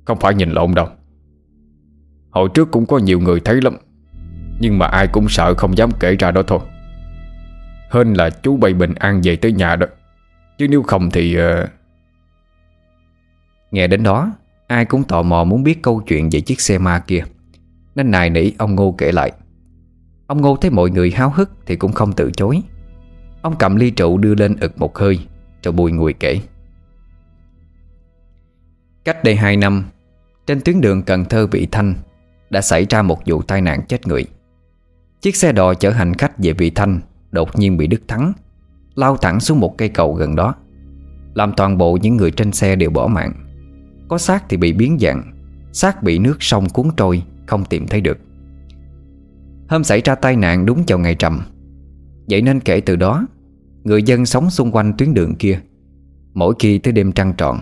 Không phải nhìn lộn đâu. Hồi trước cũng có nhiều người thấy lắm, Nhưng mà ai cũng sợ không dám kể ra đó thôi. Hên là chú bày bình an về tới nhà đó. Chứ nếu không thì uh... Nghe đến đó, Ai cũng tò mò muốn biết câu chuyện về chiếc xe ma kia. Nên nài nỉ ông Ngô kể lại. Ông Ngô thấy mọi người háo hức Thì cũng không từ chối. Ông cầm ly rượu đưa lên ực một hơi, Rồi bùi ngùi kể. Cách đây 2 năm, Trên tuyến đường Cần Thơ Vị Thanh Đã xảy ra một vụ tai nạn chết người. Chiếc xe đò chở hành khách về Vị Thanh Đột nhiên bị đứt thắng. Lao thẳng xuống một cây cầu gần đó. Làm toàn bộ những người trên xe đều bỏ mạng. Có xác thì bị biến dạng, xác bị nước sông cuốn trôi, Không tìm thấy được. Hôm xảy ra tai nạn đúng vào ngày trầm Vậy nên kể từ đó, Người dân sống xung quanh tuyến đường kia, Mỗi khi tới đêm trăng trọn,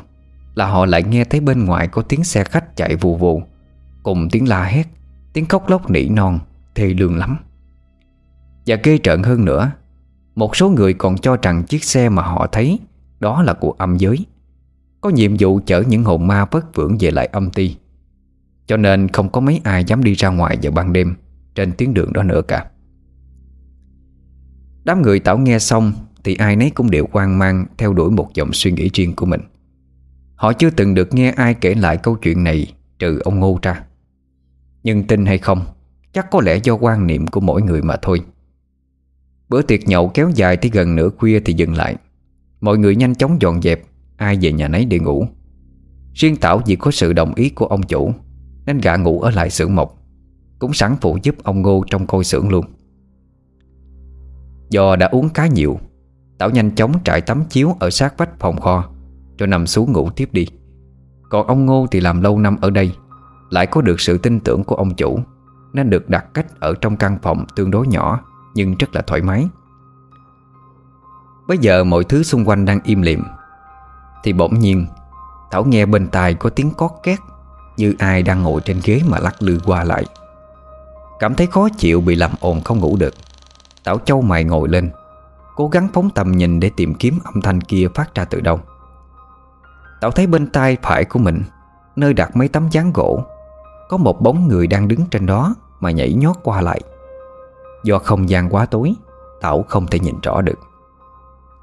Là họ lại nghe thấy bên ngoài có tiếng xe khách chạy vù vù, Cùng tiếng la hét, Tiếng khóc lóc nỉ non, Thê lương lắm. Và ghê trợn hơn nữa một số người còn cho rằng chiếc xe mà họ thấy Đó là của âm giới. Có nhiệm vụ chở những hồn ma vất vưởng về lại âm ti. Cho nên không có mấy ai dám đi ra ngoài vào ban đêm Trên tuyến đường đó nữa cả. Đám người Tảo nghe xong Thì ai nấy cũng đều hoang mang Theo đuổi một dòng suy nghĩ riêng của mình. Họ chưa từng được nghe ai kể lại câu chuyện này Trừ ông Ngô ra Nhưng tin hay không, Chắc có lẽ do quan niệm của mỗi người mà thôi. Bữa tiệc nhậu kéo dài tới gần nửa khuya thì dừng lại. Mọi người nhanh chóng dọn dẹp, Ai về nhà nấy để ngủ. Riêng Tảo vì có sự đồng ý của ông chủ, Nên gã ngủ ở lại xưởng mộc, Cũng sẵn phụ giúp ông Ngô trong coi xưởng luôn. Do đã uống khá nhiều, Tảo nhanh chóng trải tấm chiếu ở sát vách phòng kho, Rồi nằm xuống ngủ tiếp đi. Còn ông Ngô thì làm lâu năm ở đây, Lại có được sự tin tưởng của ông chủ, Nên được đặt cách ở trong căn phòng tương đối nhỏ. Nhưng rất là thoải mái. Bây giờ mọi thứ xung quanh đang im lìm. Thì bỗng nhiên, Thảo nghe bên tai có tiếng cót két, Như ai đang ngồi trên ghế mà lắc lư qua lại. Cảm thấy khó chịu bị làm ồn không ngủ được. Tảo châu mày ngồi lên, Cố gắng phóng tầm nhìn để tìm kiếm âm thanh kia phát ra từ đâu. Tảo thấy bên tay phải của mình, Nơi đặt mấy tấm dáng gỗ, Có một bóng người đang đứng trên đó Mà nhảy nhót qua lại. Do không gian quá tối, Tảo không thể nhìn rõ được.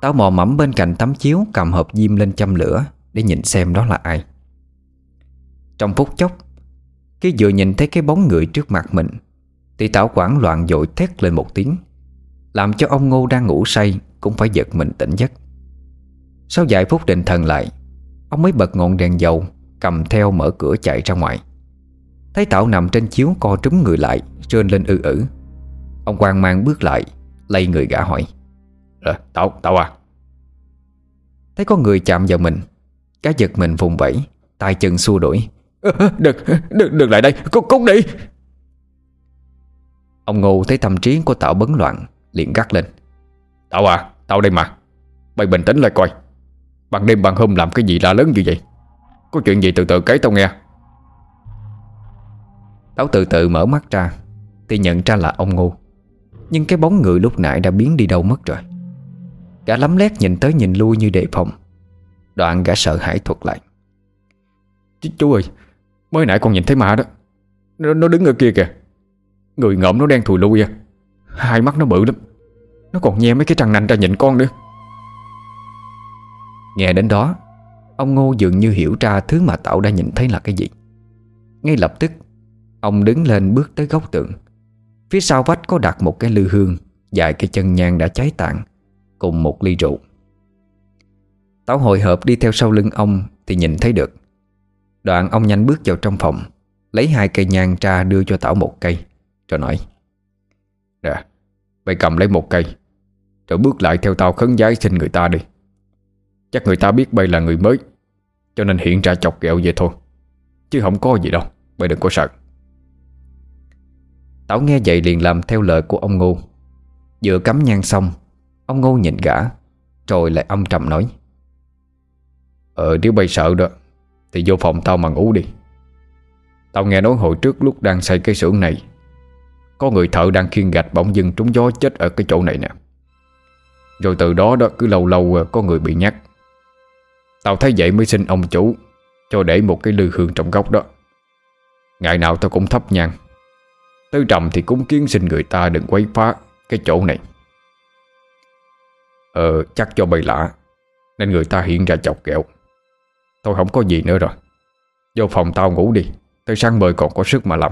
Tảo mò mẫm bên cạnh tấm chiếu Cầm hộp diêm lên châm lửa Để nhìn xem đó là ai. Trong phút chốc, Khi vừa nhìn thấy cái bóng người trước mặt mình, Thì Tảo quảng loạn dội thét lên một tiếng, làm cho ông Ngô đang ngủ say Cũng phải giật mình tỉnh giấc. Sau vài phút định thần lại, Ông mới bật ngọn đèn dầu Cầm theo mở cửa chạy ra ngoài. Thấy Tảo nằm trên chiếu co trúng người lại, Rên lên ư ử. Ông quan mang bước lại Lây người gã hỏi. Ờ, Tảo, Tảo à? Thấy có người chạm vào mình Cá giật mình vùng vẫy tay chân xua đuổi. Đừng, đừng, đừng lại đây, cút, cút đi. Ông Ngô thấy tâm trí của Tảo bấn loạn liền gắt lên. Tao à Tao đây mà Mày bình tĩnh lại coi. Ban đêm ban hôm làm cái gì la lớn như vậy? Có chuyện gì từ từ kể tao nghe. Tao từ từ mở mắt ra Thì nhận ra là ông Ngô nhưng cái bóng người lúc nãy đã biến đi đâu mất rồi. Gã lắm lét nhìn tới nhìn lui như đề phòng. Đoạn gã sợ hãi thuật lại. Ch Chú ơi Mới nãy con nhìn thấy ma đó. Nó, nó đứng ở kia kìa. Người ngợm nó đang thùi lui à. Hai mắt nó bự lắm. Nó còn nhe mấy cái trăng nanh ra nhìn con nữa. Nghe đến đó Ông Ngô dường như hiểu ra thứ mà Tạo đã nhìn thấy là cái gì. Ngay lập tức Ông đứng lên bước tới góc tượng Phía sau vách có đặt một cái lư hương Dài cái chân nhang đã cháy tàn, Cùng một ly rượu. Tảo hồi hộp đi theo sau lưng ông Thì nhìn thấy được. Đoạn ông nhanh bước vào trong phòng, Lấy hai cây nhang ra đưa cho Tảo một cây, Rồi nói, Nè, Mày cầm lấy một cây, Rồi bước lại theo tao khấn giái xin người ta đi. Chắc người ta biết bây là người mới, Cho nên hiện ra chọc ghẹo vậy thôi. Chứ không có gì đâu bây đừng có sợ. Tảo nghe vậy liền làm theo lời của ông Ngô. Vừa cắm nhang xong, Ông Ngô nhìn gã, Rồi lại âm trầm nói. Ờ nếu bay sợ đó, Thì vô phòng tao mà ngủ đi. Tao nghe nói hồi trước lúc đang xây cái xưởng này, có người thợ đang khiêng gạch bỗng dưng trúng gió chết ở cái chỗ này nè. Rồi từ đó đó cứ lâu lâu có người bị nhắc Tao thấy vậy mới xin ông chủ Cho để một cái lư hương trong góc đó. Ngày nào tao cũng thấp nhang. Tư trầm thì cũng kiến xin người ta đừng quấy phá cái chỗ này. Ờ chắc cho bầy lạ, Nên người ta hiện ra chọc kẹo. Thôi không có gì nữa rồi. Vô phòng tao ngủ đi, Tới sáng mời còn có sức mà làm.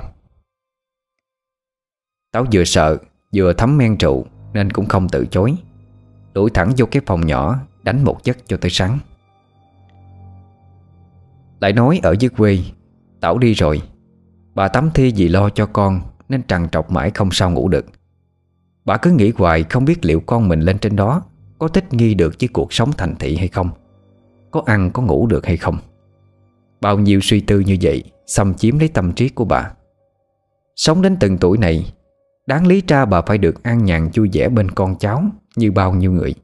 Táo vừa sợ, Vừa thấm men rượu, Nên cũng không từ chối. Đuổi thẳng vô cái phòng nhỏ, Đánh một giấc cho tới sáng. Lại nói ở dưới quê, Tảo đi rồi, Bà tắm thi vì lo cho con nên trằn trọc mãi không sao ngủ được. Bà cứ nghĩ hoài không biết liệu con mình lên trên đó Có thích nghi được với cuộc sống thành thị hay không, Có ăn, có ngủ được hay không. Bao nhiêu suy tư như vậy Xâm chiếm lấy tâm trí của bà. Sống đến từng tuổi này, Đáng lý ra bà phải được an nhàn vui vẻ bên con cháu Như bao nhiêu người.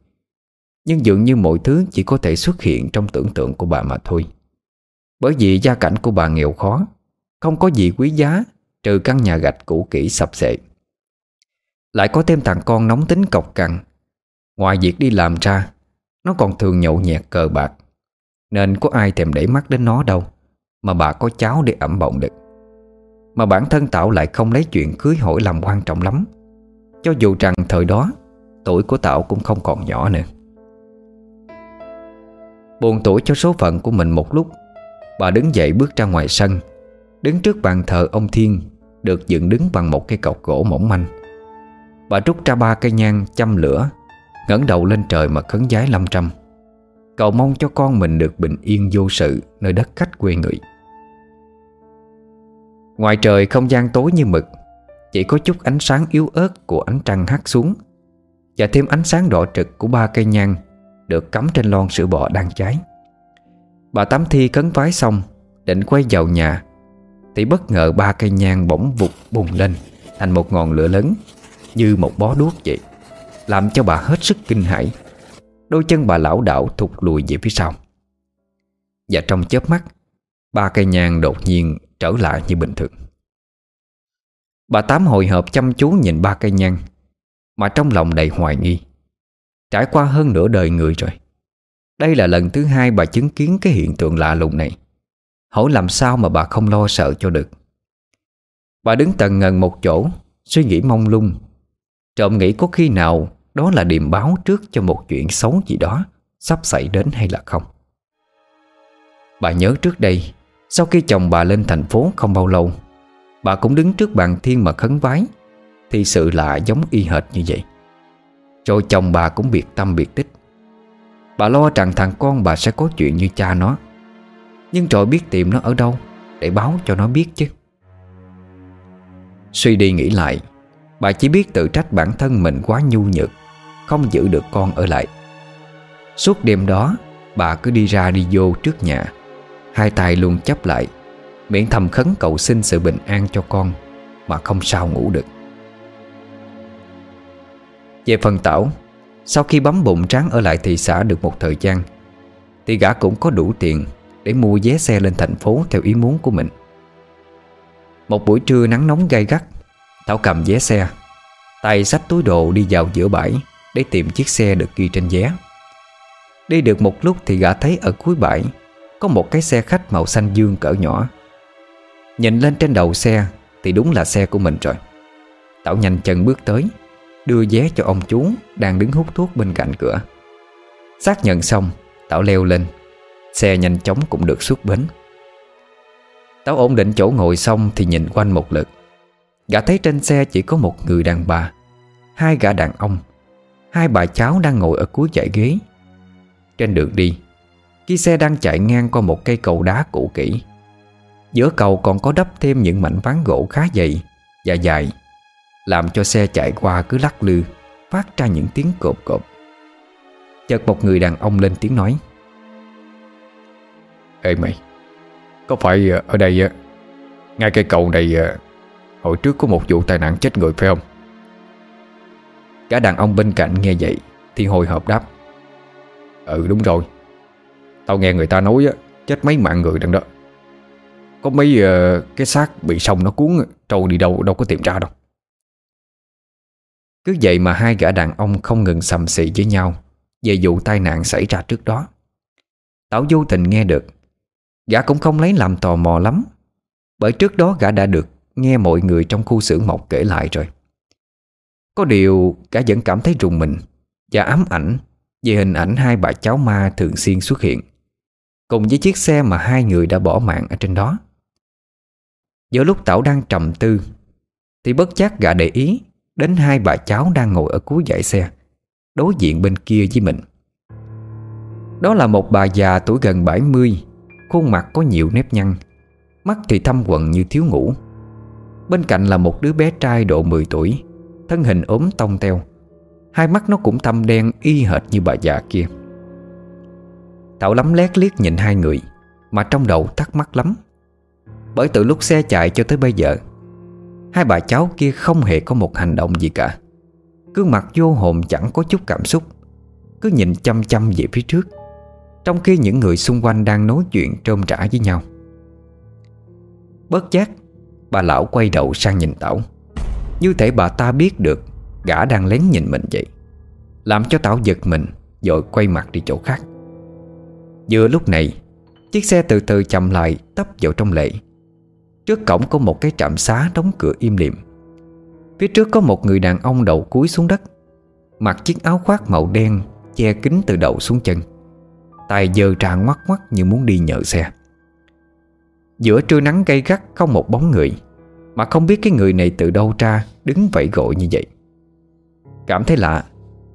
Nhưng dường như mọi thứ chỉ có thể xuất hiện Trong tưởng tượng của bà mà thôi. Bởi vì gia cảnh của bà nghèo khó, Không có gì quý giá Trừ căn nhà gạch cũ kỹ sập xệ Lại có thêm thằng con nóng tính cọc cằn. Ngoài việc đi làm ra, Nó còn thường nhậu nhẹt cờ bạc. Nên có ai thèm để mắt đến nó đâu, Mà bà có cháu để ẩm bọng được. Mà bản thân Tạo lại không lấy chuyện cưới hỏi làm quan trọng lắm. Cho dù rằng thời đó, Tuổi của Tạo cũng không còn nhỏ nữa. Buồn tuổi cho số phận của mình một lúc, Bà đứng dậy bước ra ngoài sân, Đứng trước bàn thờ ông Thiên được dựng đứng bằng một cây cọc gỗ mỏng manh. Bà rút ra ba cây nhang châm lửa, ngẩng đầu lên trời mà khấn giái lâm trăm Cầu mong cho con mình được bình yên vô sự Nơi đất khách quê người. Ngoài trời không gian tối như mực, Chỉ có chút ánh sáng yếu ớt Của ánh trăng hắt xuống, Và thêm ánh sáng đỏ trực của ba cây nhang Được cắm trên lon sữa bò đang cháy. Bà Tám Thi cấn vái xong, Định quay vào nhà thì bất ngờ ba cây nhang bỗng vụt bùng lên, Thành một ngọn lửa lớn, Như một bó đuốc vậy, làm cho bà hết sức kinh hãi. Đôi chân bà lão đảo thụt lùi về phía sau. Và trong chớp mắt, Ba cây nhang đột nhiên trở lại như bình thường. Bà Tám hồi hộp chăm chú nhìn ba cây nhang, Mà trong lòng đầy hoài nghi. Trải qua hơn nửa đời người rồi, Đây là lần thứ hai bà chứng kiến cái hiện tượng lạ lùng này. Hỏi làm sao mà bà không lo sợ cho được? Bà đứng tần ngần một chỗ, Suy nghĩ mong lung. Trộm nghĩ có khi nào đó là điềm báo trước cho một chuyện xấu gì đó Sắp xảy đến hay là không? Bà nhớ trước đây, Sau khi chồng bà lên thành phố không bao lâu, Bà cũng đứng trước bàn thiên mà khấn vái, Thì sự lạ giống y hệt như vậy. Rồi chồng bà cũng biệt tâm biệt tích. Bà lo rằng thằng con bà sẽ có chuyện như cha nó. Nhưng rồi biết tìm nó ở đâu Để báo cho nó biết chứ. Suy đi nghĩ lại, Bà chỉ biết tự trách bản thân mình quá nhu nhược, Không giữ được con ở lại. Suốt đêm đó, Bà cứ đi ra đi vô trước nhà, Hai tay luôn chấp lại, Miệng thầm khấn cầu xin sự bình an cho con Mà không sao ngủ được. Về phần Tảo, Sau khi bấm bụng tráng ở lại thị xã được một thời gian, Thì gã cũng có đủ tiền để mua vé xe lên thành phố theo ý muốn của mình. Một buổi trưa nắng nóng gay gắt, Thảo cầm vé xe, Tay xách túi đồ đi vào giữa bãi Để tìm chiếc xe được ghi trên vé. Đi được một lúc thì gã thấy ở cuối bãi Có một cái xe khách màu xanh dương cỡ nhỏ. Nhìn lên trên đầu xe Thì đúng là xe của mình rồi. Tảo nhanh chân bước tới, Đưa vé cho ông chú Đang đứng hút thuốc bên cạnh cửa. Xác nhận xong Tảo leo lên Xe nhanh chóng cũng được xuất bến. Táo ổn định chỗ ngồi xong Thì nhìn quanh một lượt. Gã thấy trên xe chỉ có một người đàn bà, Hai gã đàn ông, Hai bà cháu đang ngồi ở cuối dãy ghế. Trên đường đi, Khi xe đang chạy ngang qua một cây cầu đá cũ kỹ, Giữa cầu còn có đắp thêm những mảnh ván gỗ khá dày Và dài, Làm cho xe chạy qua cứ lắc lư, Phát ra những tiếng cộp cộp. Chợt một người đàn ông lên tiếng nói Ê mày Có phải ờ, ở đây ờ, Ngay cây cầu này ờ, Hồi trước có một vụ tai nạn chết người phải không? Cả đàn ông bên cạnh nghe vậy Thì hồi hộp đáp. Ừ đúng rồi. Tao nghe người ta nói á Chết mấy mạng người đằng đó. Có mấy uh, cái xác bị sông nó cuốn Trâu đi đâu đâu có tìm ra đâu. Cứ vậy mà hai gã đàn ông không ngừng sầm xị với nhau Về vụ tai nạn xảy ra trước đó. Tảo vô tình nghe được Gã cũng không lấy làm tò mò lắm. Bởi trước đó gã đã được Nghe mọi người trong khu xưởng mộc kể lại rồi. Có điều, gã vẫn cảm thấy rùng mình Và ám ảnh Về hình ảnh hai bà cháu ma thường xuyên xuất hiện, Cùng với chiếc xe mà hai người đã bỏ mạng ở trên đó. Giữa lúc Tảo đang trầm tư, Thì bất giác gã để ý Đến hai bà cháu đang ngồi ở cuối dãy xe, Đối diện bên kia với mình. Đó là một bà già tuổi gần 70 Khuôn mặt có nhiều nếp nhăn, Mắt thì thâm quần như thiếu ngủ. Bên cạnh là một đứa bé trai độ 10 tuổi, Thân hình ốm tông teo. Hai mắt nó cũng thâm đen, y hệt như bà già kia. Thảo lắm lét liếc nhìn hai người, Mà trong đầu thắc mắc lắm. Bởi từ lúc xe chạy cho tới bây giờ, Hai bà cháu kia không hề có một hành động gì cả. Cứ mặt vô hồn chẳng có chút cảm xúc, Cứ nhìn chăm chăm về phía trước. Trong khi những người xung quanh đang nói chuyện trôm trả với nhau. Bất giác, Bà lão quay đầu sang nhìn Tảo. Như thể bà ta biết được Gã đang lén nhìn mình vậy, Làm cho Tảo giật mình Rồi quay mặt đi chỗ khác. Vừa lúc này, Chiếc xe từ từ chậm lại tấp vào trong lệ. Trước cổng có một cái trạm xá đóng cửa im lìm. Phía trước có một người đàn ông đầu cúi xuống đất, Mặc chiếc áo khoác màu đen Che kín từ đầu xuống chân tay dơ ra ngoắt ngoắt như muốn đi nhờ xe. Giữa trưa nắng gay gắt không một bóng người, Mà không biết cái người này từ đâu ra, Đứng vẫy gọi như vậy. Cảm thấy lạ,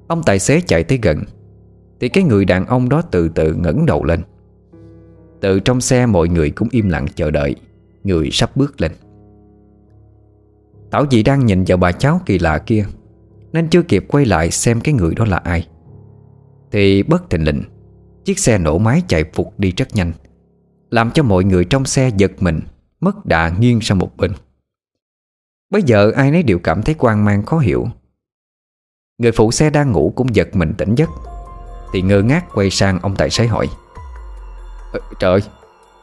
Ông tài xế chạy tới gần, Thì cái người đàn ông đó từ từ ngẩng đầu lên. Từ trong xe mọi người cũng im lặng chờ đợi, Người sắp bước lên. Tảo dị đang nhìn vào bà cháu kỳ lạ kia, Nên chưa kịp quay lại xem cái người đó là ai. Thì bất thình lình Chiếc xe nổ máy chạy phục đi rất nhanh Làm cho mọi người trong xe giật mình Mất đà nghiêng sang một bên. Bây giờ ai nấy đều cảm thấy quan mang khó hiểu. Người phụ xe đang ngủ cũng giật mình tỉnh giấc Thì ngơ ngác quay sang ông tài xế hỏi ờ, Trời ơi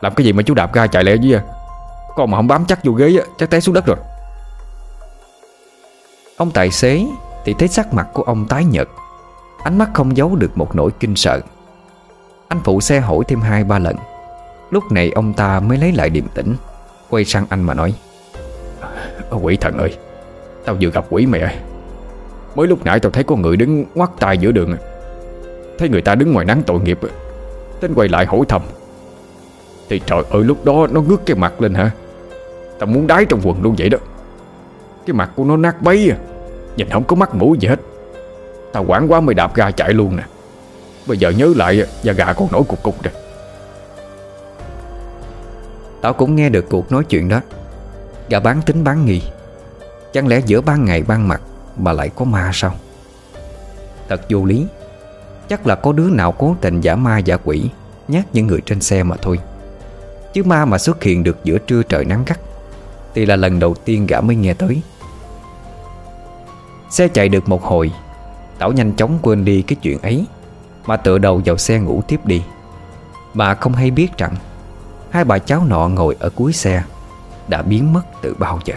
Làm cái gì mà chú đạp ga chạy lẹ dưới vậy? Con mà không bám chắc vô ghế Chắc té xuống đất rồi. Ông tài xế thì thấy sắc mặt của ông tái nhợt Ánh mắt không giấu được một nỗi kinh sợ. Anh phụ xe hỏi thêm hai ba lần. Lúc này ông ta mới lấy lại điềm tĩnh, Quay sang anh mà nói, Quỷ thần ơi, Tao vừa gặp quỷ mẹ Mới lúc nãy tao thấy có người đứng ngoắt tay giữa đường. Thấy người ta đứng ngoài nắng tội nghiệp, Tính quay lại hỏi thầm. Thì trời ơi, lúc đó nó ngước cái mặt lên hả? Tao muốn đái trong quần luôn vậy đó. Cái mặt của nó nát bấy à. Nhìn không có mắt mũi gì hết. Tao quảng quá mới đạp ga chạy luôn nè. Bây giờ nhớ lại da gà còn nổi cục cục rồi Tao cũng nghe được cuộc nói chuyện đó. Gà bán tính bán nghi. Chẳng lẽ giữa ban ngày ban mặt Mà lại có ma sao? Thật vô lý. Chắc là có đứa nào cố tình giả ma giả quỷ, Nhát những người trên xe mà thôi. Chứ ma mà xuất hiện được giữa trưa trời nắng gắt, Thì là lần đầu tiên gã mới nghe tới. Xe chạy được một hồi, Tảo nhanh chóng quên đi cái chuyện ấy. Mà tựa đầu vào xe ngủ tiếp đi. Bà không hay biết rằng, Hai bà cháu nọ ngồi ở cuối xe Đã biến mất từ bao giờ.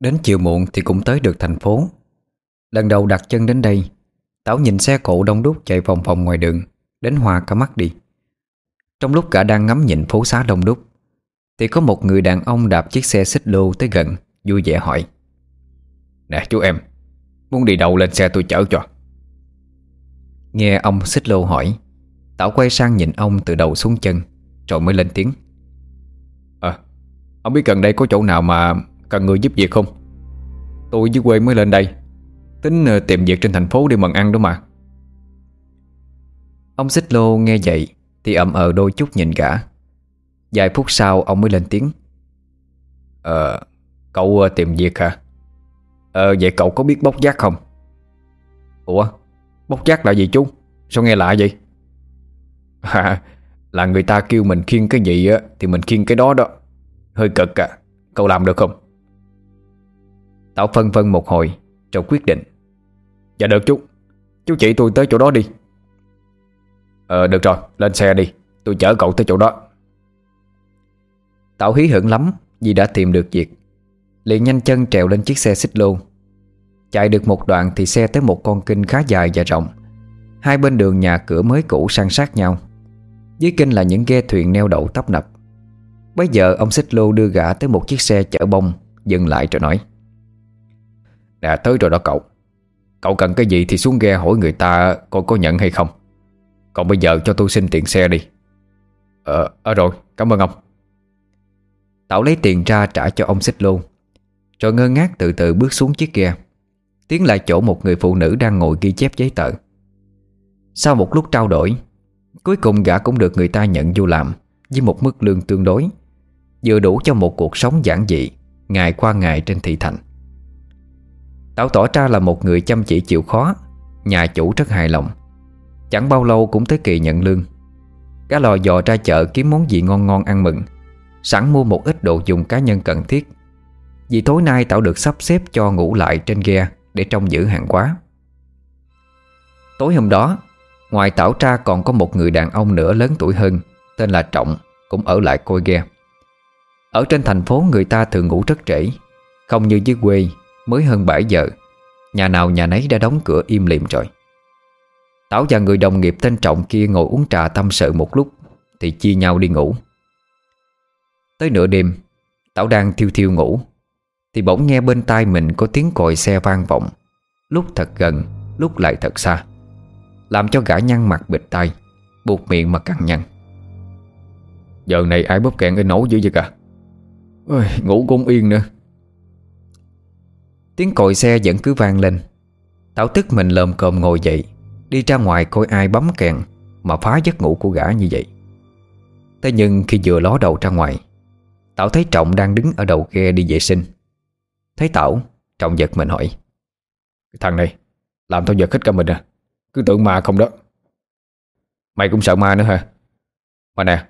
Đến chiều muộn thì cũng tới được thành phố. Lần đầu đặt chân đến đây Tảo nhìn xe cộ đông đúc chạy vòng vòng ngoài đường, Đến hòa cả mắt đi. Trong lúc cả đang ngắm nhìn phố xá đông đúc, Thì có một người đàn ông đạp chiếc xe xích lô tới gần, Vui vẻ hỏi. Nè, chú em, Muốn đi đâu lên xe tôi chở cho? Nghe ông xích lô hỏi, Tảo quay sang nhìn ông từ đầu xuống chân, Rồi mới lên tiếng. À Ông biết gần đây có chỗ nào mà Cần người giúp việc không? Tôi dưới quê mới lên đây. Tính ờ, tìm việc trên thành phố để mần ăn đó mà. Ông xích lô nghe vậy Thì ậm ờ đôi chút nhìn gã. Vài phút sau ông mới lên tiếng. Ờ Cậu ờ, tìm việc hả? Ờ vậy cậu có biết bốc giác không? Ủa, Bốc giác là gì chú? Sao nghe lạ vậy? (laughs) À Là người ta kêu mình khiêng cái gì á Thì mình khiêng cái đó đó. Hơi cực à Cậu làm được không? Tao phân vân một hồi, Rồi quyết định. Dạ được chú. Chú chỉ tôi tới chỗ đó đi. Ờ được rồi, lên xe đi. Tôi chở cậu tới chỗ đó. Tạo hí hưởng lắm Vì đã tìm được việc. Liền nhanh chân trèo lên chiếc xe xích lô. Chạy được một đoạn thì xe tới một con kinh khá dài và rộng. Hai bên đường nhà cửa mới cũ san sát nhau. Dưới kinh là những ghe thuyền neo đậu tấp nập. Bây giờ, ông xích lô đưa gã tới một chiếc xe chở bông, Dừng lại rồi nói. Đã tới rồi đó cậu. Cậu cần cái gì thì xuống ghe hỏi người ta Coi có nhận hay không. Còn bây giờ cho tôi xin tiền xe đi. Ờ, à, rồi, cảm ơn ông. Tảo lấy tiền ra trả cho ông xích luôn. Rồi ngơ ngác từ từ bước xuống chiếc ghe. Tiến lại chỗ một người phụ nữ đang ngồi ghi chép giấy tờ. Sau một lúc trao đổi Cuối cùng gã cũng được người ta nhận vô làm Với một mức lương tương đối Vừa đủ cho một cuộc sống giản dị Ngày qua ngày trên thị thành. Tảo tỏ ra là một người chăm chỉ chịu khó, Nhà chủ rất hài lòng. Chẳng bao lâu cũng tới kỳ nhận lương. Cá lò dò ra chợ kiếm món gì ngon ngon ăn mừng, Sẵn mua một ít đồ dùng cá nhân cần thiết. Vì tối nay Tảo được sắp xếp cho ngủ lại trên ghe Để trông giữ hàng quá. Tối hôm đó, Ngoài Tảo tra còn có một người đàn ông nữa lớn tuổi hơn, Tên là Trọng, Cũng ở lại coi ghe. Ở trên thành phố người ta thường ngủ rất trễ, Không như dưới quê Mới hơn 7 giờ Nhà nào nhà nấy đã đóng cửa im lìm rồi. Tảo và người đồng nghiệp tên Trọng kia ngồi uống trà tâm sự một lúc Thì chia nhau đi ngủ. Tới nửa đêm Tảo đang thiêu thiêu ngủ Thì bỗng nghe bên tai mình có tiếng còi xe vang vọng Lúc thật gần Lúc lại thật xa Làm cho gã nhăn mặt bịt tai Buộc miệng mà cằn nhăn Giờ này ai bóp kẹn ở nấu dữ vậy cả? Ôi, Ngủ cũng yên nữa. Tiếng còi xe vẫn cứ vang lên. Tảo tức mình lồm cồm ngồi dậy, Đi ra ngoài coi ai bấm kèn Mà phá giấc ngủ của gã như vậy. Thế nhưng khi vừa ló đầu ra ngoài Tảo thấy Trọng đang đứng ở đầu ghe đi vệ sinh. Thấy Tảo Trọng giật mình hỏi, Thằng này, Làm tao giật hết cả mình à? Cứ tưởng ma không đó. Mày cũng sợ ma nữa hả? Mà nè,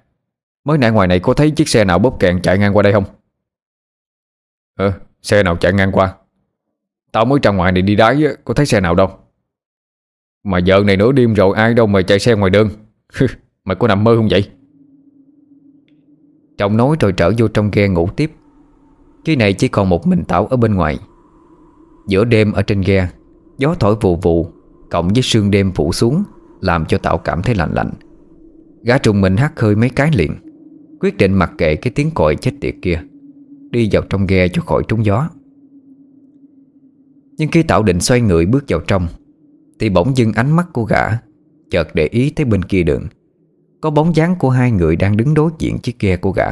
Mới nãy ngoài này có thấy chiếc xe nào bóp kèn chạy ngang qua đây không? Ờ Xe nào chạy ngang qua? Tao mới ra ngoài này đi đáy Có thấy xe nào đâu. Mà giờ này nửa đêm rồi, ai đâu mà chạy xe ngoài đường. (laughs) Mày có nằm mơ không vậy? Trọng nói rồi trở vô trong ghe ngủ tiếp. Khi này chỉ còn một mình Tảo ở bên ngoài. Giữa đêm ở trên ghe, Gió thổi vù vù, Cộng với sương đêm phủ xuống, Làm cho Tảo cảm thấy lạnh lạnh. Gã trùng mình hắt hơi mấy cái liền, Quyết định mặc kệ cái tiếng còi chết tiệt kia, Đi vào trong ghe cho khỏi trúng gió. Nhưng khi tạo định xoay người bước vào trong, Thì bỗng dưng ánh mắt của gã Chợt để ý tới bên kia đường. Có bóng dáng của hai người đang đứng đối diện chiếc ghe của gã.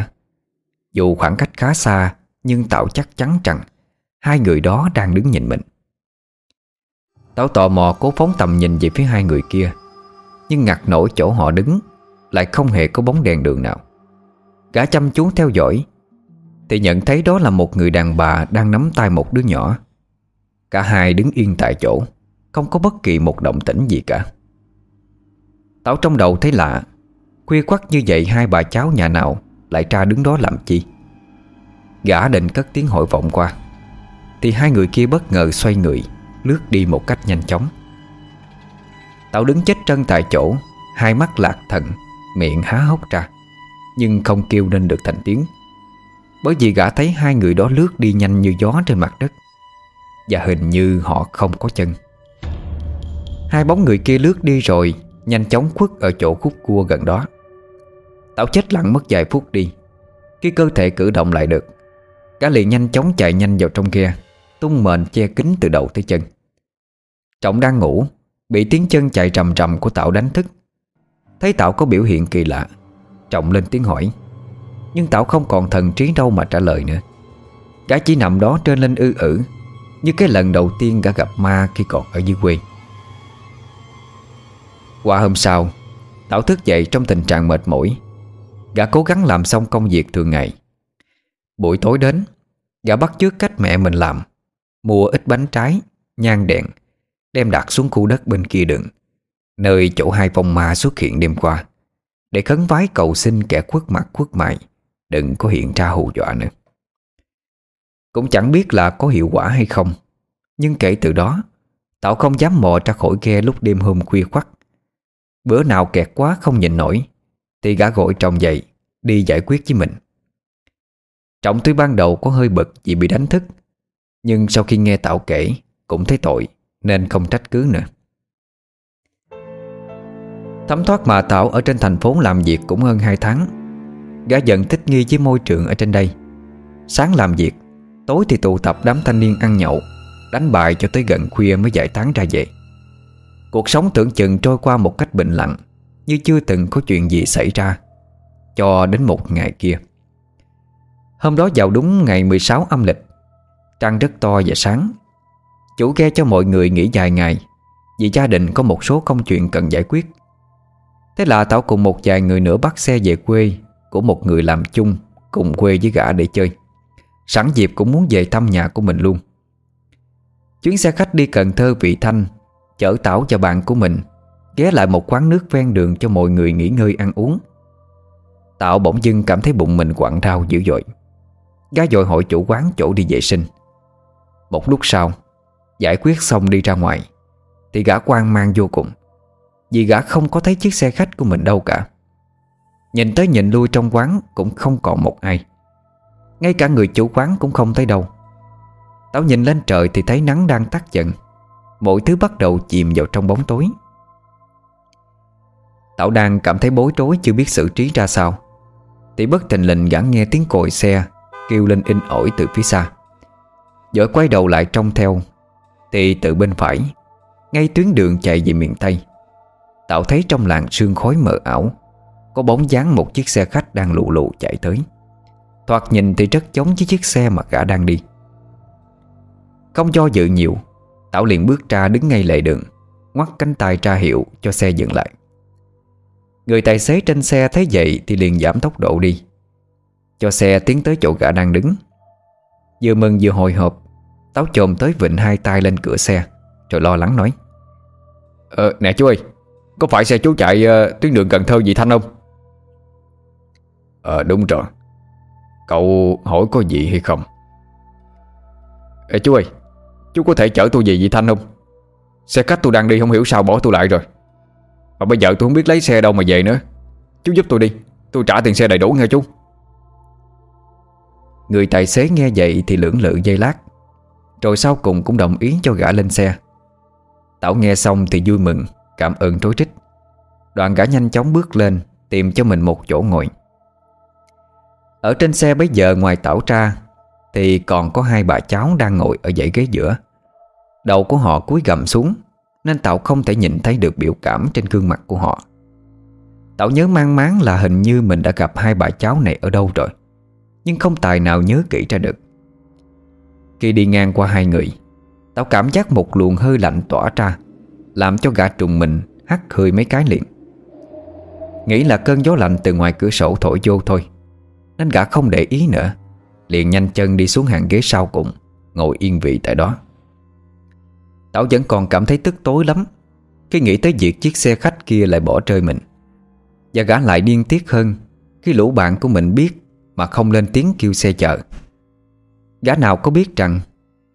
Dù khoảng cách khá xa, Nhưng Tạo chắc chắn rằng Hai người đó đang đứng nhìn mình. Tạo tò mò cố phóng tầm nhìn về phía hai người kia, Nhưng ngặt nổi chỗ họ đứng Lại không hề có bóng đèn đường nào. Gã chăm chú theo dõi, Thì nhận thấy đó là một người đàn bà Đang nắm tay một đứa nhỏ. Cả hai đứng yên tại chỗ, Không có bất kỳ một động tĩnh gì cả. Tảo trong đầu thấy lạ, Khuya quắc như vậy hai bà cháu nhà nào Lại ra đứng đó làm chi? Gã định cất tiếng hội vọng qua, Thì hai người kia bất ngờ xoay người, Lướt đi một cách nhanh chóng. Tảo đứng chết chân tại chỗ, Hai mắt lạc thần, Miệng há hốc ra, Nhưng không kêu nên được thành tiếng. Bởi vì gã thấy hai người đó lướt đi nhanh như gió trên mặt đất. Và hình như họ không có chân. Hai bóng người kia lướt đi rồi, Nhanh chóng khuất ở chỗ khúc cua gần đó. Tảo chết lặng mất vài phút đi. Khi cơ thể cử động lại được. Cá liền nhanh chóng chạy nhanh vào trong ghe, Tung mền che kín từ đầu tới chân. Trọng đang ngủ, Bị tiếng chân chạy rầm rầm của Tạo đánh thức. Thấy Tạo có biểu hiện kỳ lạ, Trọng lên tiếng hỏi. Nhưng Tạo không còn thần trí đâu mà trả lời nữa. Gã chỉ nằm đó trên lên ư ử như cái lần đầu tiên gã gặp ma khi còn ở dưới quê. Qua hôm sau Tảo thức dậy trong tình trạng mệt mỏi. Gã cố gắng làm xong công việc thường ngày. Buổi tối đến Gã bắt chước cách mẹ mình làm Mua ít bánh trái, nhang đèn Đem đặt xuống khu đất bên kia đường Nơi chỗ hai phong ma xuất hiện đêm qua Để khấn vái cầu xin kẻ khuất mặt khuất mại Đừng có hiện ra hù dọa nữa. Cũng chẳng biết là có hiệu quả hay không. Nhưng kể từ đó, Tảo không dám mò ra khỏi ghe lúc đêm hôm khuya khoắt. Bữa nào kẹt quá không nhìn nổi, Thì gã gọi Trọng dậy, Đi giải quyết với mình. Trọng tuy ban đầu có hơi bực Vì bị đánh thức, Nhưng sau khi nghe Tảo kể, Cũng thấy tội, Nên không trách cứ nữa. Thấm thoát mà Tảo ở trên thành phố làm việc cũng hơn 2 tháng, Gã dần thích nghi với môi trường ở trên đây. Sáng làm việc Tối thì tụ tập đám thanh niên ăn nhậu, Đánh bài cho tới gần khuya mới giải tán ra về. Cuộc sống tưởng chừng trôi qua một cách bình lặng, Như chưa từng có chuyện gì xảy ra, Cho đến một ngày kia. Hôm đó vào đúng ngày 16 âm lịch, Trăng rất to và sáng. Chủ ghe cho mọi người nghỉ dài ngày, Vì gia đình có một số công chuyện cần giải quyết. Thế là Tảo cùng một vài người nữa bắt xe về quê Của một người làm chung Cùng quê với gã để chơi. Sẵn dịp cũng muốn về thăm nhà của mình luôn. Chuyến xe khách đi Cần Thơ Vị Thanh Chở Tảo và bạn của mình Ghé lại một quán nước ven đường cho mọi người nghỉ ngơi ăn uống. Tạo bỗng dưng cảm thấy bụng mình quặn rau dữ dội. Gái dội hội chủ quán chỗ đi vệ sinh. Một lúc sau, Giải quyết xong đi ra ngoài, Thì gã quan mang vô cùng, Vì gã không có thấy chiếc xe khách của mình đâu cả. Nhìn tới nhìn lui trong quán Cũng không còn một ai. Ngay cả người chủ quán cũng không thấy đâu. Tao nhìn lên trời thì thấy nắng đang tắt dần. Mọi thứ bắt đầu chìm vào trong bóng tối. Tảo đang cảm thấy bối rối chưa biết xử trí ra sao. Thì bất tình lình gã nghe tiếng còi xe Kêu lên in ỏi từ phía xa. Rồi quay đầu lại trông theo, Thì từ bên phải, Ngay tuyến đường chạy về miền Tây. Tạo thấy trong làng sương khói mờ ảo, Có bóng dáng một chiếc xe khách đang lụ lụ chạy tới. Thoạt nhìn thì rất giống với chiếc xe mà gã đang đi. Không do dự nhiều Tảo liền bước ra đứng ngay lề đường Ngoắt cánh tay ra hiệu cho xe dừng lại. Người tài xế trên xe thấy vậy Thì liền giảm tốc độ đi. Cho xe tiến tới chỗ gã đang đứng. Vừa mừng vừa hồi hộp Táo chồm tới vịnh hai tay lên cửa xe Rồi lo lắng nói. Ờ nè chú ơi Có phải xe chú chạy uh, tuyến đường Cần Thơ gì Thanh không? Ờ đúng rồi. Cậu hỏi có gì hay không? Ê, chú ơi, Chú có thể chở tôi về Vị Thanh không? Xe khách tôi đang đi, không hiểu sao bỏ tôi lại rồi. Mà bây giờ tôi không biết lấy xe đâu mà về nữa. Chú giúp tôi đi, Tôi trả tiền xe đầy đủ nghe chú. Người tài xế nghe vậy thì lưỡng lự dây lát, Rồi sau cùng cũng đồng ý cho gã lên xe. Tảo nghe xong thì vui mừng, Cảm ơn trối trích. Đoàn gã nhanh chóng bước lên, Tìm cho mình một chỗ ngồi. Ở trên xe bây giờ ngoài Tảo ra Thì còn có hai bà cháu đang ngồi ở dãy ghế giữa. Đầu của họ cúi gầm xuống, Nên Tảo không thể nhìn thấy được biểu cảm trên gương mặt của họ. Tảo nhớ mang máng là hình như mình đã gặp hai bà cháu này ở đâu rồi, Nhưng không tài nào nhớ kỹ ra được. Khi đi ngang qua hai người, Tảo cảm giác một luồng hơi lạnh tỏa ra, Làm cho gã trùng mình hắt hơi mấy cái liền. Nghĩ là cơn gió lạnh từ ngoài cửa sổ thổi vô thôi. Nên gã không để ý nữa. Liền nhanh chân đi xuống hàng ghế sau cùng, Ngồi yên vị tại đó. Tảo vẫn còn cảm thấy tức tối lắm. Khi nghĩ tới việc chiếc xe khách kia lại bỏ rơi mình, Và gã lại điên tiết hơn Khi lũ bạn của mình biết Mà không lên tiếng kêu xe chở. Gã nào có biết rằng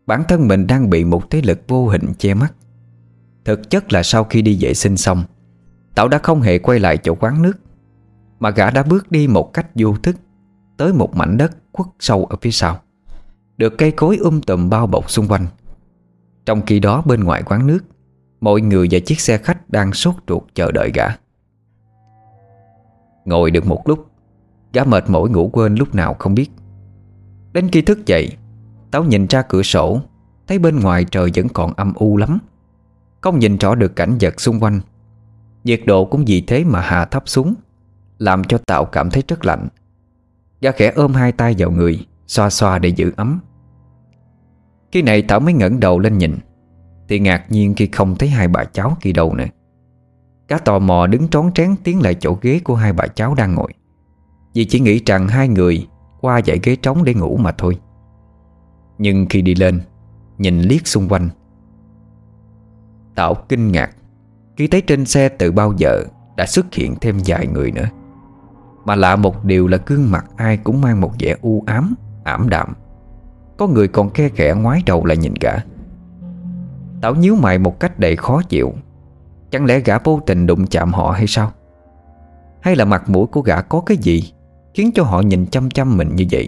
Bản thân mình đang bị một thế lực vô hình che mắt. Thực chất là sau khi đi vệ sinh xong, Tảo đã không hề quay lại chỗ quán nước, Mà gã đã bước đi một cách vô thức. Tới một mảnh đất khuất sâu ở phía sau. Được cây cối um tùm bao bọc xung quanh. Trong khi đó bên ngoài quán nước, Mọi người và chiếc xe khách đang sốt ruột chờ đợi gã. Ngồi được một lúc, Gã mệt mỏi ngủ quên lúc nào không biết. Đến khi thức dậy, Táo nhìn ra cửa sổ, Thấy bên ngoài trời vẫn còn âm u lắm. Không nhìn rõ được cảnh vật xung quanh. Nhiệt độ cũng vì thế mà hạ thấp xuống, Làm cho Tạo cảm thấy rất lạnh. Gã khẽ ôm hai tay vào người, Xoa xoa để giữ ấm. Khi này Thảo mới ngẩng đầu lên nhìn, Thì ngạc nhiên khi không thấy hai bà cháu kia đâu nữa. Cá tò mò đứng trón trén tiến lại chỗ ghế của hai bà cháu đang ngồi. Vì chỉ nghĩ rằng hai người qua dãy ghế trống để ngủ mà thôi. Nhưng khi đi lên, Nhìn liếc xung quanh. Tạo kinh ngạc, Khi thấy trên xe từ bao giờ Đã xuất hiện thêm vài người nữa. Mà lạ một điều là gương mặt ai cũng mang một vẻ u ám, Ảm đạm. Có người còn khe khẽ ngoái đầu lại nhìn gã. Tảo nhíu mày một cách đầy khó chịu. Chẳng lẽ gã vô tình đụng chạm họ hay sao? Hay là mặt mũi của gã có cái gì Khiến cho họ nhìn chăm chăm mình như vậy?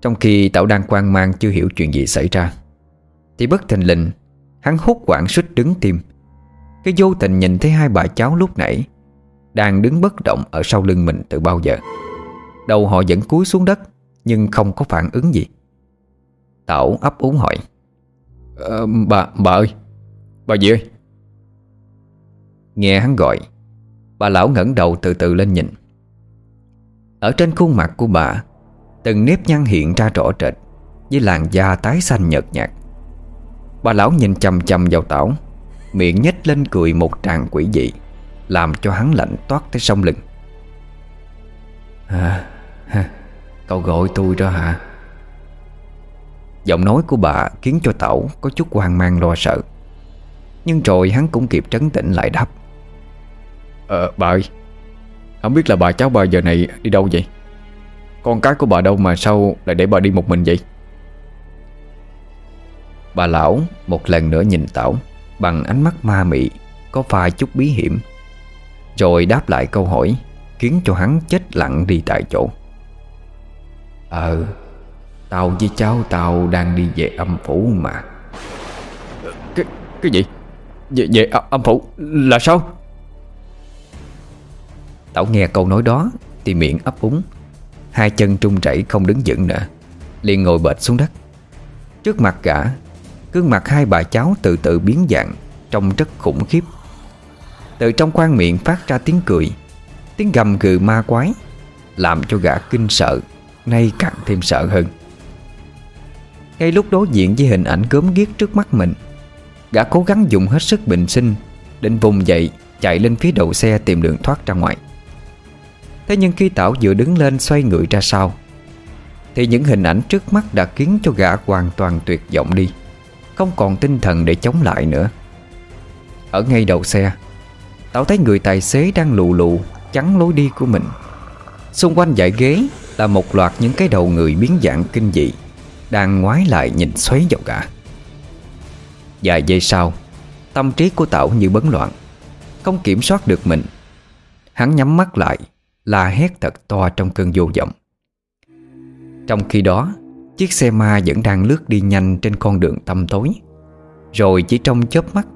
Trong khi Tảo đang quan mang chưa hiểu chuyện gì xảy ra, Thì bất thình lình, Hắn hút quảng suýt đứng tim. Cái vô tình nhìn thấy hai bà cháu lúc nãy đang đứng bất động ở sau lưng mình từ bao giờ. Đầu họ vẫn cúi xuống đất Nhưng không có phản ứng gì. Tảo ấp úng hỏi à, Bà, bà ơi Bà gì ơi? Nghe hắn gọi Bà lão ngẩng đầu từ từ lên nhìn. Ở trên khuôn mặt của bà Từng nếp nhăn hiện ra rõ rệt Với làn da tái xanh nhợt nhạt. Bà lão nhìn chầm chầm vào tảo Miệng nhếch lên cười một tràng quỷ dị. Làm cho hắn lạnh toát tới sông lưng. À, ha, cậu gọi tôi đó hả? Giọng nói của bà khiến cho Tẩu có chút hoang mang lo sợ. Nhưng rồi hắn cũng kịp trấn tĩnh lại đáp. Ờ bà ơi Không biết là bà cháu bà giờ này đi đâu vậy? Con cái của bà đâu mà sao lại để bà đi một mình vậy? Bà lão một lần nữa nhìn Tẩu Bằng ánh mắt ma mị Có pha chút bí hiểm rồi đáp lại câu hỏi Khiến cho hắn chết lặng đi tại chỗ. Ờ Tao với cháu tao đang đi về âm phủ mà. Cái, cái gì? Về, về âm phủ là sao? Tảo nghe câu nói đó Thì miệng ấp úng. Hai chân trung chảy không đứng vững nữa liền ngồi bệt xuống đất. Trước mặt gã Gương mặt hai bà cháu từ từ biến dạng Trông rất khủng khiếp. Từ trong khoang miệng phát ra tiếng cười. Tiếng gầm gừ ma quái, Làm cho gã kinh sợ, Nay càng thêm sợ hơn. Ngay lúc đối diện với hình ảnh gớm ghiếc trước mắt mình, Gã cố gắng dùng hết sức bình sinh, Định vùng dậy, Chạy lên phía đầu xe tìm đường thoát ra ngoài. Thế nhưng khi Tảo vừa đứng lên xoay người ra sau, Thì những hình ảnh trước mắt đã khiến cho gã hoàn toàn tuyệt vọng đi, Không còn tinh thần để chống lại nữa. Ở ngay đầu xe Tao thấy người tài xế đang lù lù, Chắn lối đi của mình. Xung quanh dãy ghế Là một loạt những cái đầu người biến dạng kinh dị, Đang ngoái lại nhìn xoáy vào gã. Vài giây sau, Tâm trí của Tảo như bấn loạn, Không kiểm soát được mình. Hắn nhắm mắt lại, La hét thật to trong cơn vô vọng. Trong khi đó, Chiếc xe ma vẫn đang lướt đi nhanh Trên con đường tăm tối. Rồi chỉ trong chớp mắt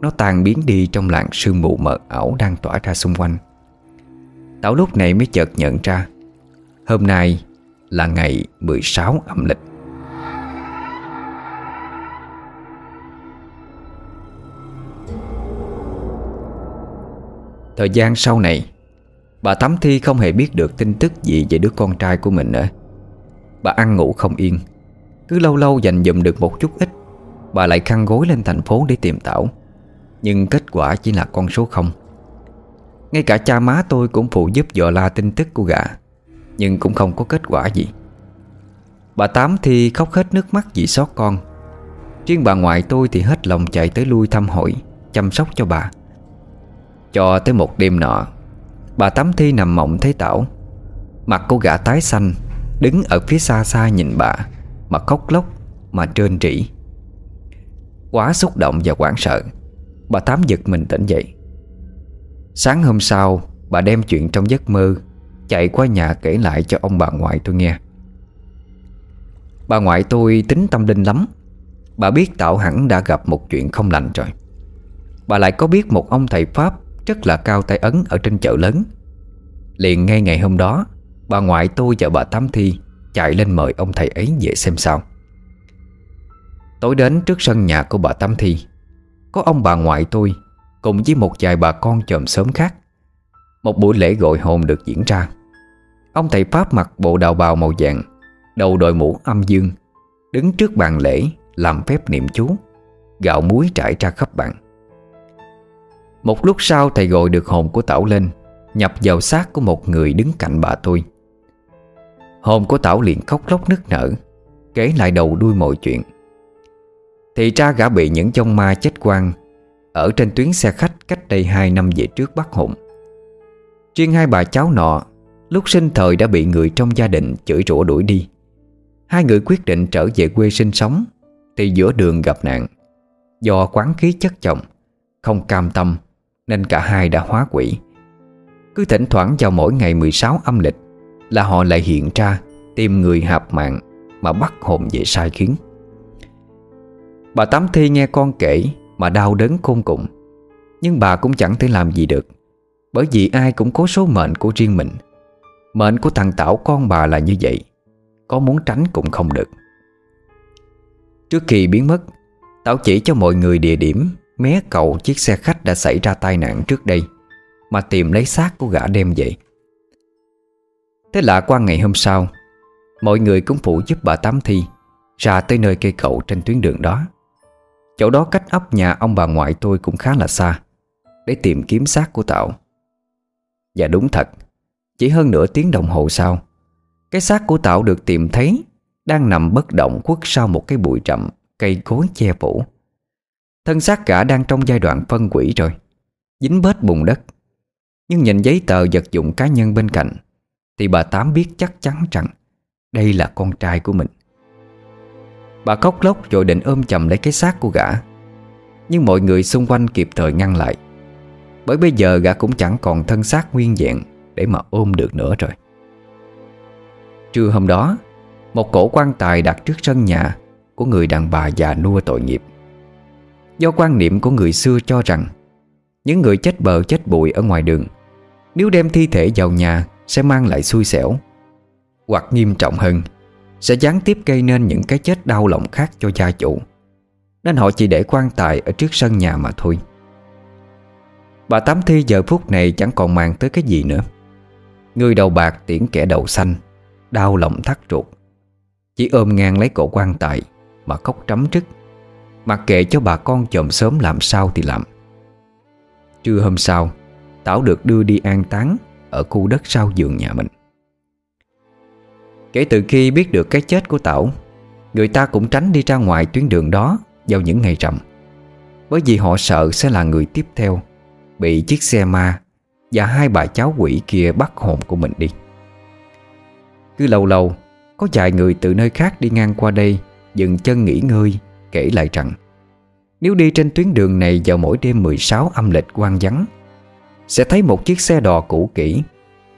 nó tan biến đi trong làn sương mù mờ ảo Đang tỏa ra xung quanh. Tảo lúc này mới chợt nhận ra, Hôm nay là ngày 16 âm lịch. Thời gian sau này, Bà Tắm Thi không hề biết được tin tức gì về đứa con trai của mình nữa. Bà ăn ngủ không yên. Cứ lâu lâu dành dụm được một chút ít, Bà lại khăn gối lên thành phố để tìm Tảo. Nhưng kết quả chỉ là con số không. Ngay cả cha má tôi cũng phụ giúp dò la tin tức của gã, Nhưng cũng không có kết quả gì. Bà Tám thì khóc hết nước mắt vì xót con. Riêng bà ngoại tôi thì hết lòng chạy tới lui thăm hỏi Chăm sóc cho bà. Cho tới một đêm nọ, Bà Tám Thi nằm mộng thấy Tảo. Mặt cô gã tái xanh, Đứng ở phía xa xa nhìn bà, Mà khóc lóc Mà trơn trĩ. Quá xúc động và hoảng sợ. Bà Tám giật mình tỉnh dậy. Sáng hôm sau, Bà đem chuyện trong giấc mơ Chạy qua nhà kể lại cho ông bà ngoại tôi nghe. Bà ngoại tôi tính tâm linh lắm. Bà biết Tạo hẳn đã gặp một chuyện không lành rồi. Bà lại có biết một ông thầy Pháp Rất là cao tay ấn ở trên chợ lớn. Liền ngay ngày hôm đó, Bà ngoại tôi và bà Tám Thi Chạy lên mời ông thầy ấy về xem sao. Tối đến trước sân nhà của bà Tám Thi có ông bà ngoại tôi Cùng với một vài bà con chòm sớm khác. Một buổi lễ gọi hồn được diễn ra. Ông thầy Pháp mặc bộ đạo bào màu vàng, Đầu đội mũ âm dương, Đứng trước bàn lễ Làm phép niệm chú, Gạo muối trải ra khắp bàn. Một lúc sau, thầy gọi được hồn của Tảo lên, Nhập vào xác của một người đứng cạnh bà tôi. Hồn của Tảo liền khóc lóc nức nở, Kể lại đầu đuôi mọi chuyện. Thì ra gã bị những trong ma chết quang Ở trên tuyến xe khách cách đây 2 năm về trước bắt hồn Riêng hai bà cháu nọ, Lúc sinh thời đã bị người trong gia đình chửi rủa đuổi đi. Hai người quyết định trở về quê sinh sống, Thì giữa đường gặp nạn. Do quán khí chất chồng, Không cam tâm, Nên cả hai đã hóa quỷ. Cứ thỉnh thoảng vào mỗi ngày 16 âm lịch, Là họ lại hiện ra Tìm người hạp mạng Mà bắt hồn về sai khiến. Bà Tám Thi nghe con kể Mà đau đớn khôn cùng. Nhưng bà cũng chẳng thể làm gì được, Bởi vì ai cũng có số mệnh của riêng mình. Mệnh của thằng Tảo con bà là như vậy, Có muốn tránh cũng không được. Trước khi biến mất, Tảo chỉ cho mọi người địa điểm Mé cầu chiếc xe khách đã xảy ra tai nạn trước đây, mà tìm lấy xác của gã đem vậy Thế là qua ngày hôm sau, Mọi người cũng phụ giúp bà Tám Thi Ra tới nơi cây cầu trên tuyến đường đó. Chỗ đó cách ấp nhà ông bà ngoại tôi cũng khá là xa, Để tìm kiếm xác của Tạo Và đúng thật, Chỉ hơn nửa tiếng đồng hồ sau, Cái xác của Tạo được tìm thấy Đang nằm bất động quất sau một cái bụi rậm, Cây cối che phủ. Thân xác cả đang trong giai đoạn phân quỷ rồi, Dính bết bùn đất. Nhưng nhìn giấy tờ vật dụng cá nhân bên cạnh, Thì bà Tám biết chắc chắn rằng Đây là con trai của mình. Bà khóc lóc rồi định ôm chầm lấy cái xác của gã. Nhưng mọi người xung quanh kịp thời ngăn lại. Bởi bây giờ gã cũng chẳng còn thân xác nguyên vẹn Để mà ôm được nữa rồi. Trưa hôm đó, Một cổ quan tài đặt trước sân nhà Của người đàn bà già nua tội nghiệp. Do quan niệm của người xưa cho rằng, Những người chết bờ chết bụi ở ngoài đường, Nếu đem thi thể vào nhà Sẽ mang lại xui xẻo, Hoặc nghiêm trọng hơn sẽ gián tiếp gây nên những cái chết đau lòng khác cho gia chủ. Nên họ chỉ để quan tài Ở trước sân nhà mà thôi. Bà Tám Thi giờ phút này Chẳng còn màng tới cái gì nữa. Người đầu bạc tiễn kẻ đầu xanh, Đau lòng thắt ruột. Chỉ ôm ngang lấy cổ quan tài Mà khóc trắm trức. Mặc kệ cho bà con chồng sớm làm sao thì làm. Trưa hôm sau, Tảo được đưa đi an táng Ở khu đất sau giường nhà mình. Kể từ khi biết được cái chết của Tảo, Người ta cũng tránh đi ra ngoài tuyến đường đó Vào những ngày rằm. Bởi vì họ sợ sẽ là người tiếp theo, Bị chiếc xe ma Và hai bà cháu quỷ kia bắt hồn của mình đi. Cứ lâu lâu, Có vài người từ nơi khác đi ngang qua đây, Dừng chân nghỉ ngơi, Kể lại rằng, Nếu đi trên tuyến đường này vào mỗi đêm 16 âm lịch quang vắng, Sẽ thấy một chiếc xe đò cũ kỹ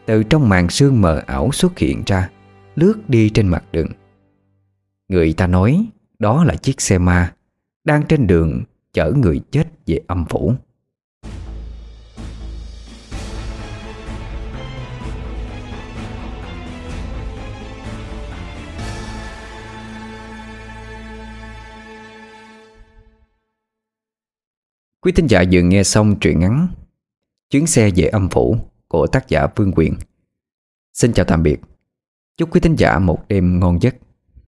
Từ trong màn sương mờ ảo xuất hiện ra. Lướt đi trên mặt đường. Người ta nói Đó là chiếc xe ma Đang trên đường chở người chết về âm phủ. Quý thính giả vừa nghe xong truyện ngắn Chuyến xe về âm phủ của tác giả Vương Quyền. Xin chào tạm biệt. Chúc quý thính giả một đêm ngon giấc.